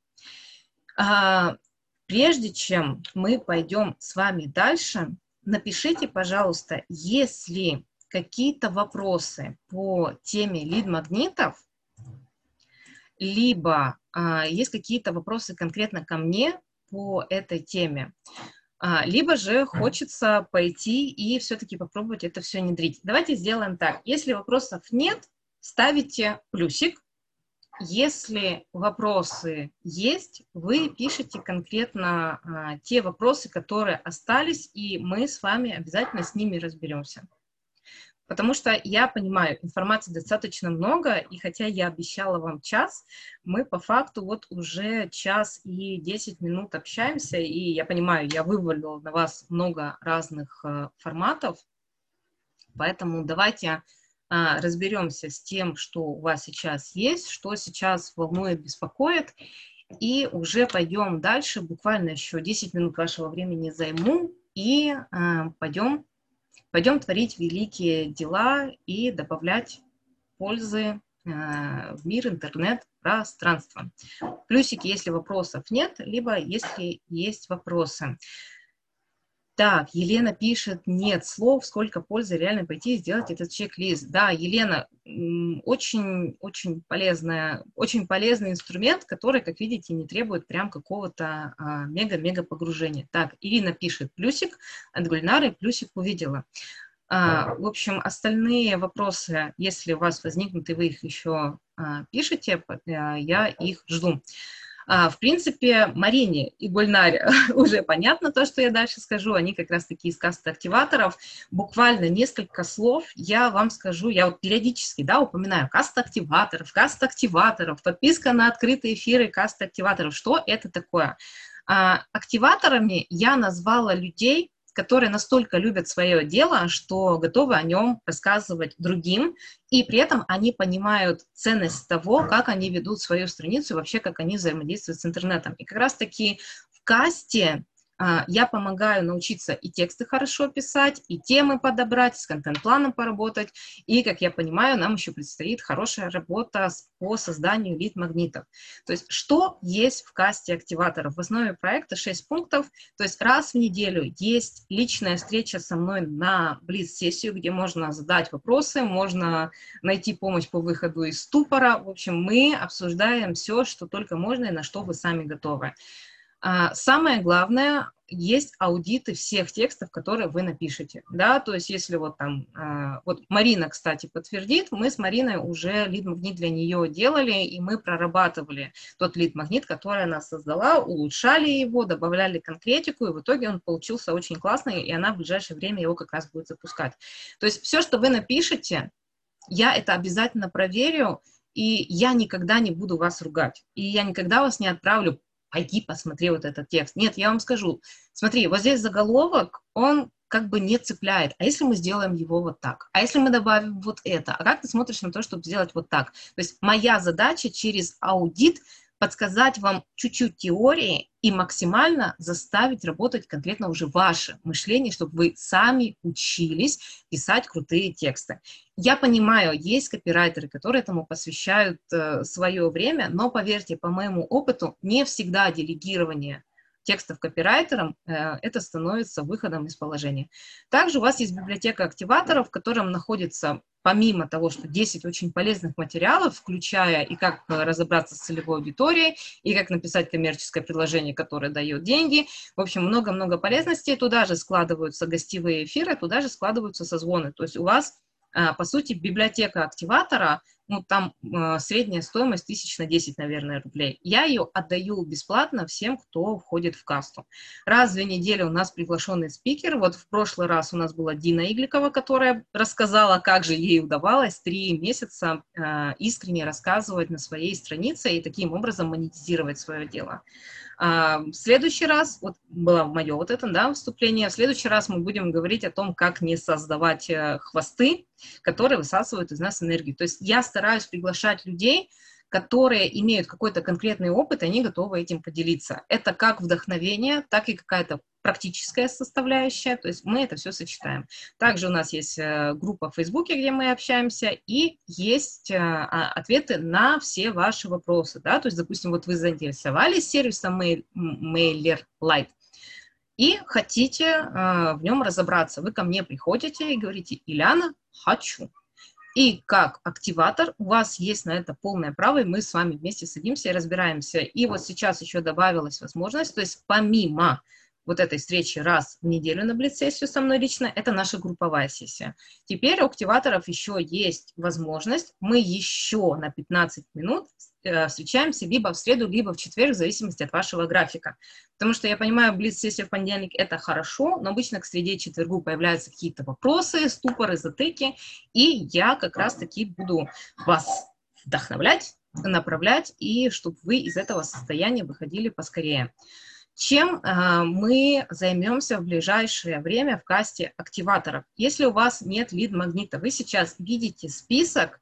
А, прежде чем мы пойдем с вами дальше, напишите, пожалуйста, если какие-то вопросы по теме лид-магнитов, либо а, есть какие-то вопросы конкретно ко мне по этой теме, а, либо же хочется пойти и все-таки попробовать это все внедрить. Давайте сделаем так. Если вопросов нет, ставите плюсик, если вопросы есть, вы пишите конкретно а, те вопросы, которые остались, и мы с вами обязательно с ними разберемся. Потому что я понимаю, информации достаточно много, и хотя я обещала вам час, мы по факту вот уже час и 10 минут общаемся, и я понимаю, я вывалила на вас много разных э, форматов, поэтому давайте разберемся с тем, что у вас сейчас есть, что сейчас волнует, беспокоит, и уже пойдем дальше, буквально еще 10 минут вашего времени займу, и а, пойдем, пойдем творить великие дела и добавлять пользы а, в мир интернет-пространства. Плюсики, если вопросов нет, либо если есть вопросы. Так, Елена пишет, нет слов, сколько пользы реально пойти и сделать этот чек-лист. Да, Елена, очень-очень полезная, очень полезный инструмент, который, как видите, не требует прям какого-то а, мега-мега погружения. Так, Ирина пишет, плюсик от Гульнары, плюсик увидела. А, в общем, остальные вопросы, если у вас возникнут, и вы их еще а, пишете, а, я их жду. А, в принципе, Марине и Гульнаре уже понятно то, что я дальше скажу. Они как раз таки из касты активаторов. Буквально несколько слов я вам скажу. Я вот периодически да, упоминаю каста активаторов, каста активаторов, подписка на открытые эфиры каста активаторов. Что это такое? А, активаторами я назвала людей, которые настолько любят свое дело, что готовы о нем рассказывать другим, и при этом они понимают ценность того, как они ведут свою страницу вообще как они взаимодействуют с интернетом. И как раз-таки в касте я помогаю научиться и тексты хорошо писать, и темы подобрать, с контент-планом поработать. И, как я понимаю, нам еще предстоит хорошая работа по созданию лид-магнитов. То есть, что есть в касте активаторов? В основе проекта 6 пунктов. То есть, раз в неделю есть личная встреча со мной на Близ-сессию, где можно задать вопросы, можно найти помощь по выходу из ступора. В общем, мы обсуждаем все, что только можно и на что вы сами готовы. А, самое главное, есть аудиты всех текстов, которые вы напишете, да, то есть если вот там, а, вот Марина, кстати, подтвердит, мы с Мариной уже лид-магнит для нее делали, и мы прорабатывали тот лид-магнит, который она создала, улучшали его, добавляли конкретику, и в итоге он получился очень классный, и она в ближайшее время его как раз будет запускать. То есть все, что вы напишете, я это обязательно проверю, и я никогда не буду вас ругать, и я никогда вас не отправлю пойди посмотри вот этот текст. Нет, я вам скажу, смотри, вот здесь заголовок, он как бы не цепляет. А если мы сделаем его вот так? А если мы добавим вот это? А как ты смотришь на то, чтобы сделать вот так? То есть моя задача через аудит подсказать вам чуть-чуть теории и максимально заставить работать конкретно уже ваше мышление, чтобы вы сами учились писать крутые тексты. Я понимаю, есть копирайтеры, которые этому посвящают э, свое время, но поверьте, по моему опыту, не всегда делегирование текстов копирайтерам, э, это становится выходом из положения. Также у вас есть библиотека активаторов, в котором находится помимо того, что 10 очень полезных материалов, включая и как э, разобраться с целевой аудиторией, и как написать коммерческое предложение, которое дает деньги. В общем, много-много полезностей. Туда же складываются гостевые эфиры, туда же складываются созвоны. То есть у вас, э, по сути, библиотека активатора ну, там э, средняя стоимость тысяч на 10, наверное, рублей. Я ее отдаю бесплатно всем, кто входит в касту. Раз в две недели у нас приглашенный спикер. Вот в прошлый раз у нас была Дина Игликова, которая рассказала, как же ей удавалось три месяца э, искренне рассказывать на своей странице и таким образом монетизировать свое дело. А, в следующий раз, вот было мое вот это, да, вступление, в следующий раз мы будем говорить о том, как не создавать э, хвосты, которые высасывают из нас энергию. То есть я стараюсь приглашать людей, которые имеют какой-то конкретный опыт, и они готовы этим поделиться. Это как вдохновение, так и какая-то практическая составляющая, то есть мы это все сочетаем. Также у нас есть э, группа в Фейсбуке, где мы общаемся, и есть э, а, ответы на все ваши вопросы, да, то есть, допустим, вот вы заинтересовались сервисом Mail, Mailer Lite, и хотите э, в нем разобраться. Вы ко мне приходите и говорите, Ильяна, хочу. И как активатор у вас есть на это полное право, и мы с вами вместе садимся и разбираемся. И вот сейчас еще добавилась возможность, то есть помимо вот этой встречи раз в неделю на блиц-сессию со мной лично, это наша групповая сессия. Теперь у активаторов еще есть возможность, мы еще на 15 минут э, встречаемся либо в среду, либо в четверг, в зависимости от вашего графика. Потому что я понимаю, блиц-сессия в понедельник – это хорошо, но обычно к среде четвергу появляются какие-то вопросы, ступоры, затыки, и я как раз-таки буду вас вдохновлять, направлять, и чтобы вы из этого состояния выходили поскорее чем э, мы займемся в ближайшее время в касте активаторов. Если у вас нет лид-магнита, вы сейчас видите список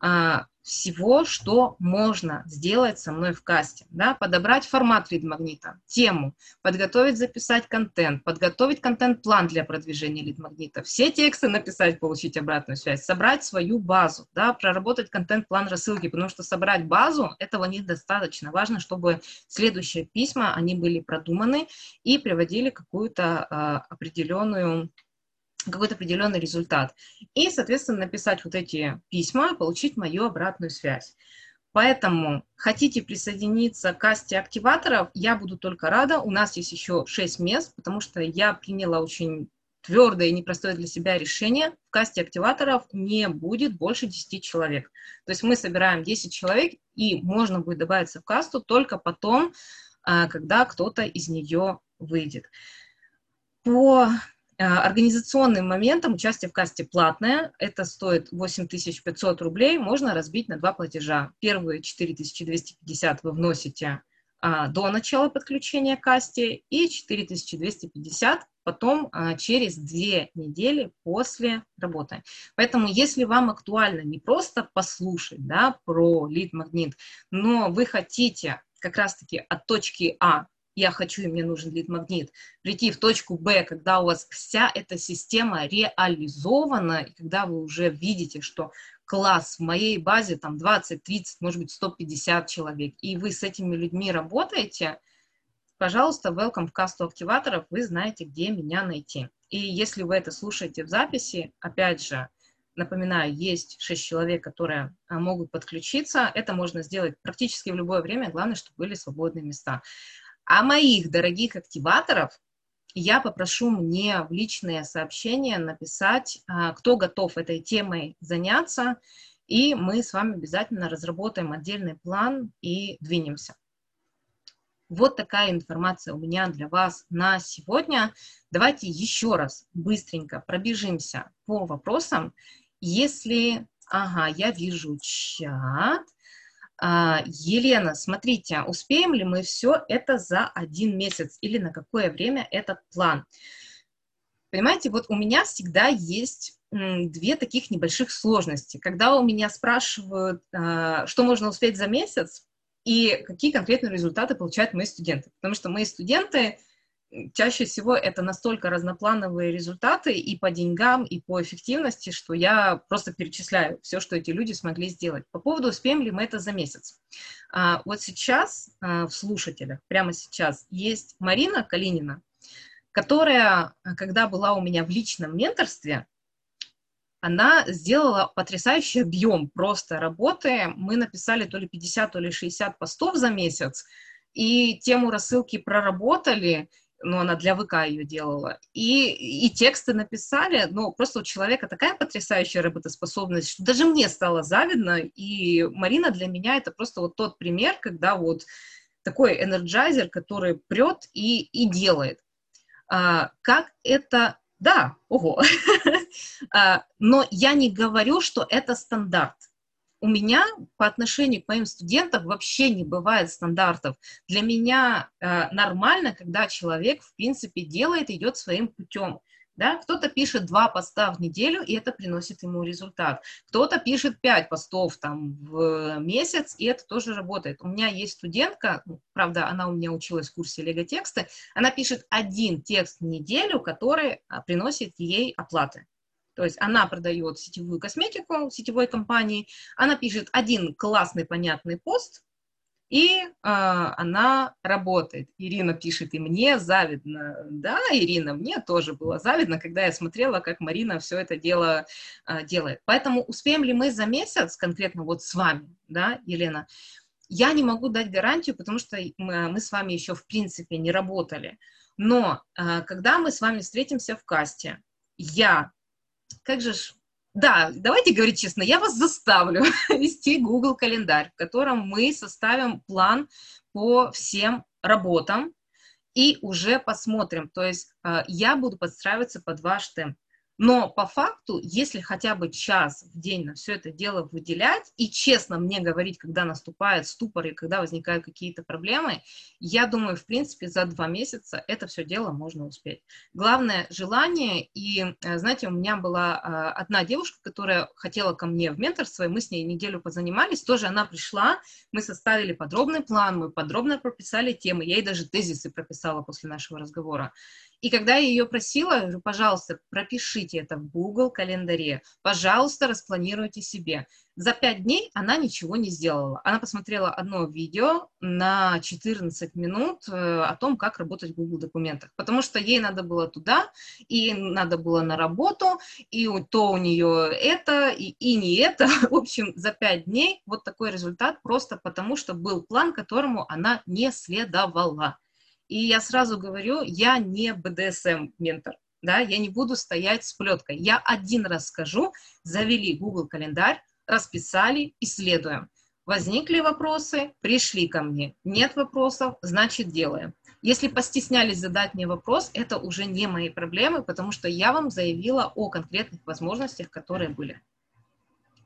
а, всего, что можно сделать со мной в касте. Да? Подобрать формат лид-магнита, тему, подготовить, записать контент, подготовить контент-план для продвижения лид-магнита, все тексты написать, получить обратную связь, собрать свою базу, да? проработать контент-план рассылки, потому что собрать базу, этого недостаточно. Важно, чтобы следующие письма, они были продуманы и приводили какую-то э, определенную какой-то определенный результат. И, соответственно, написать вот эти письма, получить мою обратную связь. Поэтому хотите присоединиться к касте активаторов, я буду только рада. У нас есть еще 6 мест, потому что я приняла очень твердое и непростое для себя решение. В касте активаторов не будет больше 10 человек. То есть мы собираем 10 человек, и можно будет добавиться в касту только потом, а, когда кто-то из нее выйдет. По организационным моментом участие в касте платное, это стоит 8500 рублей, можно разбить на два платежа. Первые 4250 вы вносите а, до начала подключения к касте и 4250 потом а, через две недели после работы. Поэтому если вам актуально не просто послушать да, про лид-магнит, но вы хотите как раз-таки от точки А я хочу и мне нужен лид-магнит, прийти в точку Б, когда у вас вся эта система реализована, и когда вы уже видите, что класс в моей базе там 20, 30, может быть 150 человек, и вы с этими людьми работаете, пожалуйста, welcome в касту активаторов, вы знаете, где меня найти. И если вы это слушаете в записи, опять же, напоминаю, есть 6 человек, которые а, могут подключиться. Это можно сделать практически в любое время, главное, чтобы были свободные места. А моих дорогих активаторов я попрошу мне в личные сообщения написать, а, кто готов этой темой заняться, и мы с вами обязательно разработаем отдельный план и двинемся. Вот такая информация у меня для вас на сегодня. Давайте еще раз быстренько пробежимся по вопросам. Если, ага, я вижу чат, Елена, смотрите, успеем ли мы все это за один месяц или на какое время этот план? Понимаете, вот у меня всегда есть две таких небольших сложности. Когда у меня спрашивают, а, что можно успеть за месяц, и какие конкретные результаты получают мои студенты. Потому что мои студенты чаще всего это настолько разноплановые результаты и по деньгам, и по эффективности, что я просто перечисляю все, что эти люди смогли сделать. По поводу, успеем ли мы это за месяц. А, вот сейчас а, в слушателях, прямо сейчас, есть Марина Калинина, которая, когда была у меня в личном менторстве, она сделала потрясающий объем просто работы. Мы написали то ли 50, то ли 60 постов за месяц, и тему рассылки проработали, ну, она для ВК ее делала, и, и тексты написали, ну, просто у человека такая потрясающая работоспособность, что даже мне стало завидно, и Марина для меня это просто вот тот пример, когда вот такой энерджайзер, который прет и, и делает. А, как это... Да, ого. а, но я не говорю, что это стандарт у меня по отношению к моим студентам вообще не бывает стандартов. Для меня э, нормально, когда человек, в принципе, делает, идет своим путем. Да? Кто-то пишет два поста в неделю, и это приносит ему результат. Кто-то пишет пять постов там, в месяц, и это тоже работает. У меня есть студентка, ну, правда, она у меня училась в курсе лего-текста, она пишет один текст в неделю, который а, приносит ей оплаты. То есть она продает сетевую косметику сетевой компании, она пишет один классный, понятный пост, и э, она работает. Ирина пишет, и мне завидно. Да, Ирина, мне тоже было завидно, когда я смотрела, как Марина все это дело э, делает. Поэтому успеем ли мы за месяц, конкретно вот с вами, да, Елена, я не могу дать гарантию, потому что мы, мы с вами еще в принципе не работали. Но э, когда мы с вами встретимся в касте, я как же ж... Да, давайте говорить честно, я вас заставлю вести Google календарь, в котором мы составим план по всем работам и уже посмотрим. То есть э, я буду подстраиваться под ваш темп. Но по факту, если хотя бы час в день на все это дело выделять и честно мне говорить, когда наступает ступор и когда возникают какие-то проблемы, я думаю, в принципе, за два месяца это все дело можно успеть. Главное желание. И, э, знаете, у меня была э, одна девушка, которая хотела ко мне в менторство, и мы с ней неделю позанимались. Тоже она пришла, мы составили подробный план, мы подробно прописали темы. Я ей даже тезисы прописала после нашего разговора. И когда я ее просила, говорю, пожалуйста, пропишите это в Google календаре, пожалуйста, распланируйте себе. За пять дней она ничего не сделала. Она посмотрела одно видео на 14 минут э, о том, как работать в Google документах, потому что ей надо было туда, и надо было на работу, и то у нее это, и, и не это. В общем, за пять дней вот такой результат просто потому, что был план, которому она не следовала. И я сразу говорю, я не БДСМ-ментор, да, я не буду стоять с плеткой. Я один раз скажу, завели Google календарь, расписали, исследуем. Возникли вопросы, пришли ко мне. Нет вопросов, значит делаем. Если постеснялись задать мне вопрос, это уже не мои проблемы, потому что я вам заявила о конкретных возможностях, которые были.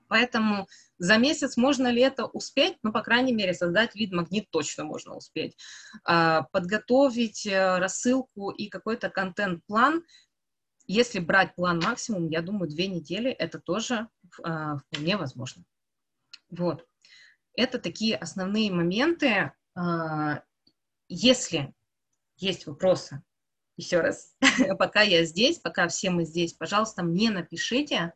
Поэтому за месяц можно ли это успеть? Ну, по крайней мере, создать вид магнит точно можно успеть. А, подготовить э, рассылку и какой-то контент-план. Если брать план максимум, я думаю, две недели это тоже а, вполне возможно. Вот. Это такие основные моменты. А, если есть вопросы, еще раз, пока я здесь, пока все мы здесь, пожалуйста, мне напишите,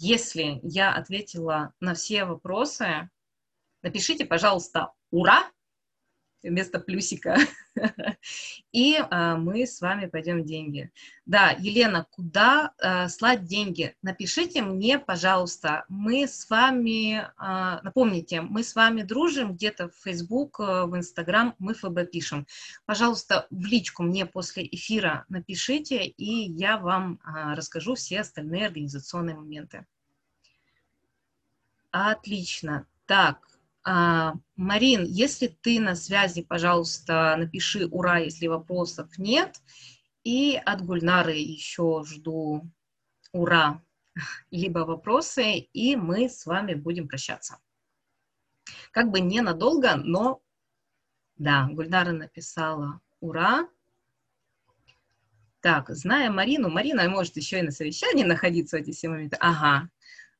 если я ответила на все вопросы, напишите, пожалуйста, «Ура!» Вместо плюсика. И а, мы с вами пойдем деньги. Да, Елена, куда а, слать деньги? Напишите мне, пожалуйста. Мы с вами, а, напомните, мы с вами дружим где-то в Facebook, а, в Instagram, мы ФБ пишем. Пожалуйста, в личку мне после эфира напишите, и я вам а, расскажу все остальные организационные моменты. Отлично. Так, а, Марин, если ты на связи, пожалуйста, напиши «Ура», если вопросов нет. И от Гульнары еще жду «Ура», либо вопросы, и мы с вами будем прощаться. Как бы ненадолго, но да, Гульнара написала «Ура». Так, зная Марину, Марина может еще и на совещании находиться в эти все моменты. Ага,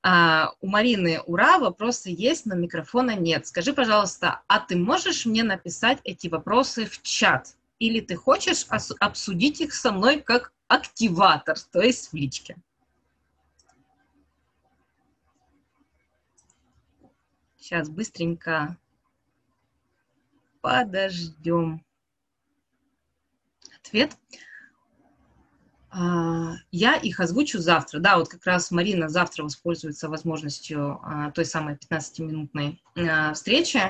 а, у Марины ура, вопросы есть, но микрофона нет. Скажи, пожалуйста, а ты можешь мне написать эти вопросы в чат? Или ты хочешь обсудить их со мной как активатор, то есть в личке? Сейчас быстренько подождем. Ответ. А, я их озвучу завтра. Да, вот как раз Марина завтра воспользуется возможностью а, той самой 15-минутной а, встречи.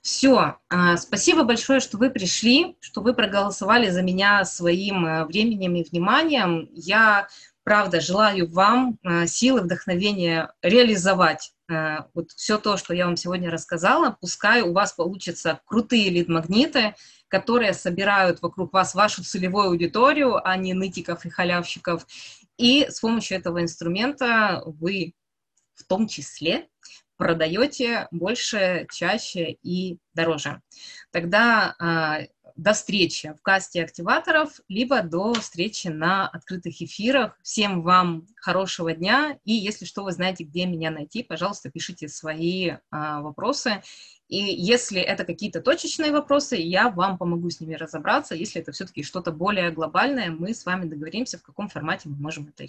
Все. Спасибо большое, что вы пришли, что вы проголосовали за меня своим э, временем и вниманием. Я, правда, желаю вам силы, вдохновения реализовать э, вот все то, что я вам сегодня рассказала. Пускай у вас получатся крутые лид-магниты, которые собирают вокруг вас вашу целевую аудиторию, а не нытиков и халявщиков. И с помощью этого инструмента вы в том числе продаете больше, чаще и дороже. Тогда а, до встречи в касте активаторов, либо до встречи на открытых эфирах. Всем вам хорошего дня, и если что, вы знаете, где меня найти, пожалуйста, пишите свои а, вопросы, и если это какие-то точечные вопросы, я вам помогу с ними разобраться. Если это все-таки что-то более глобальное, мы с вами договоримся, в каком формате мы можем это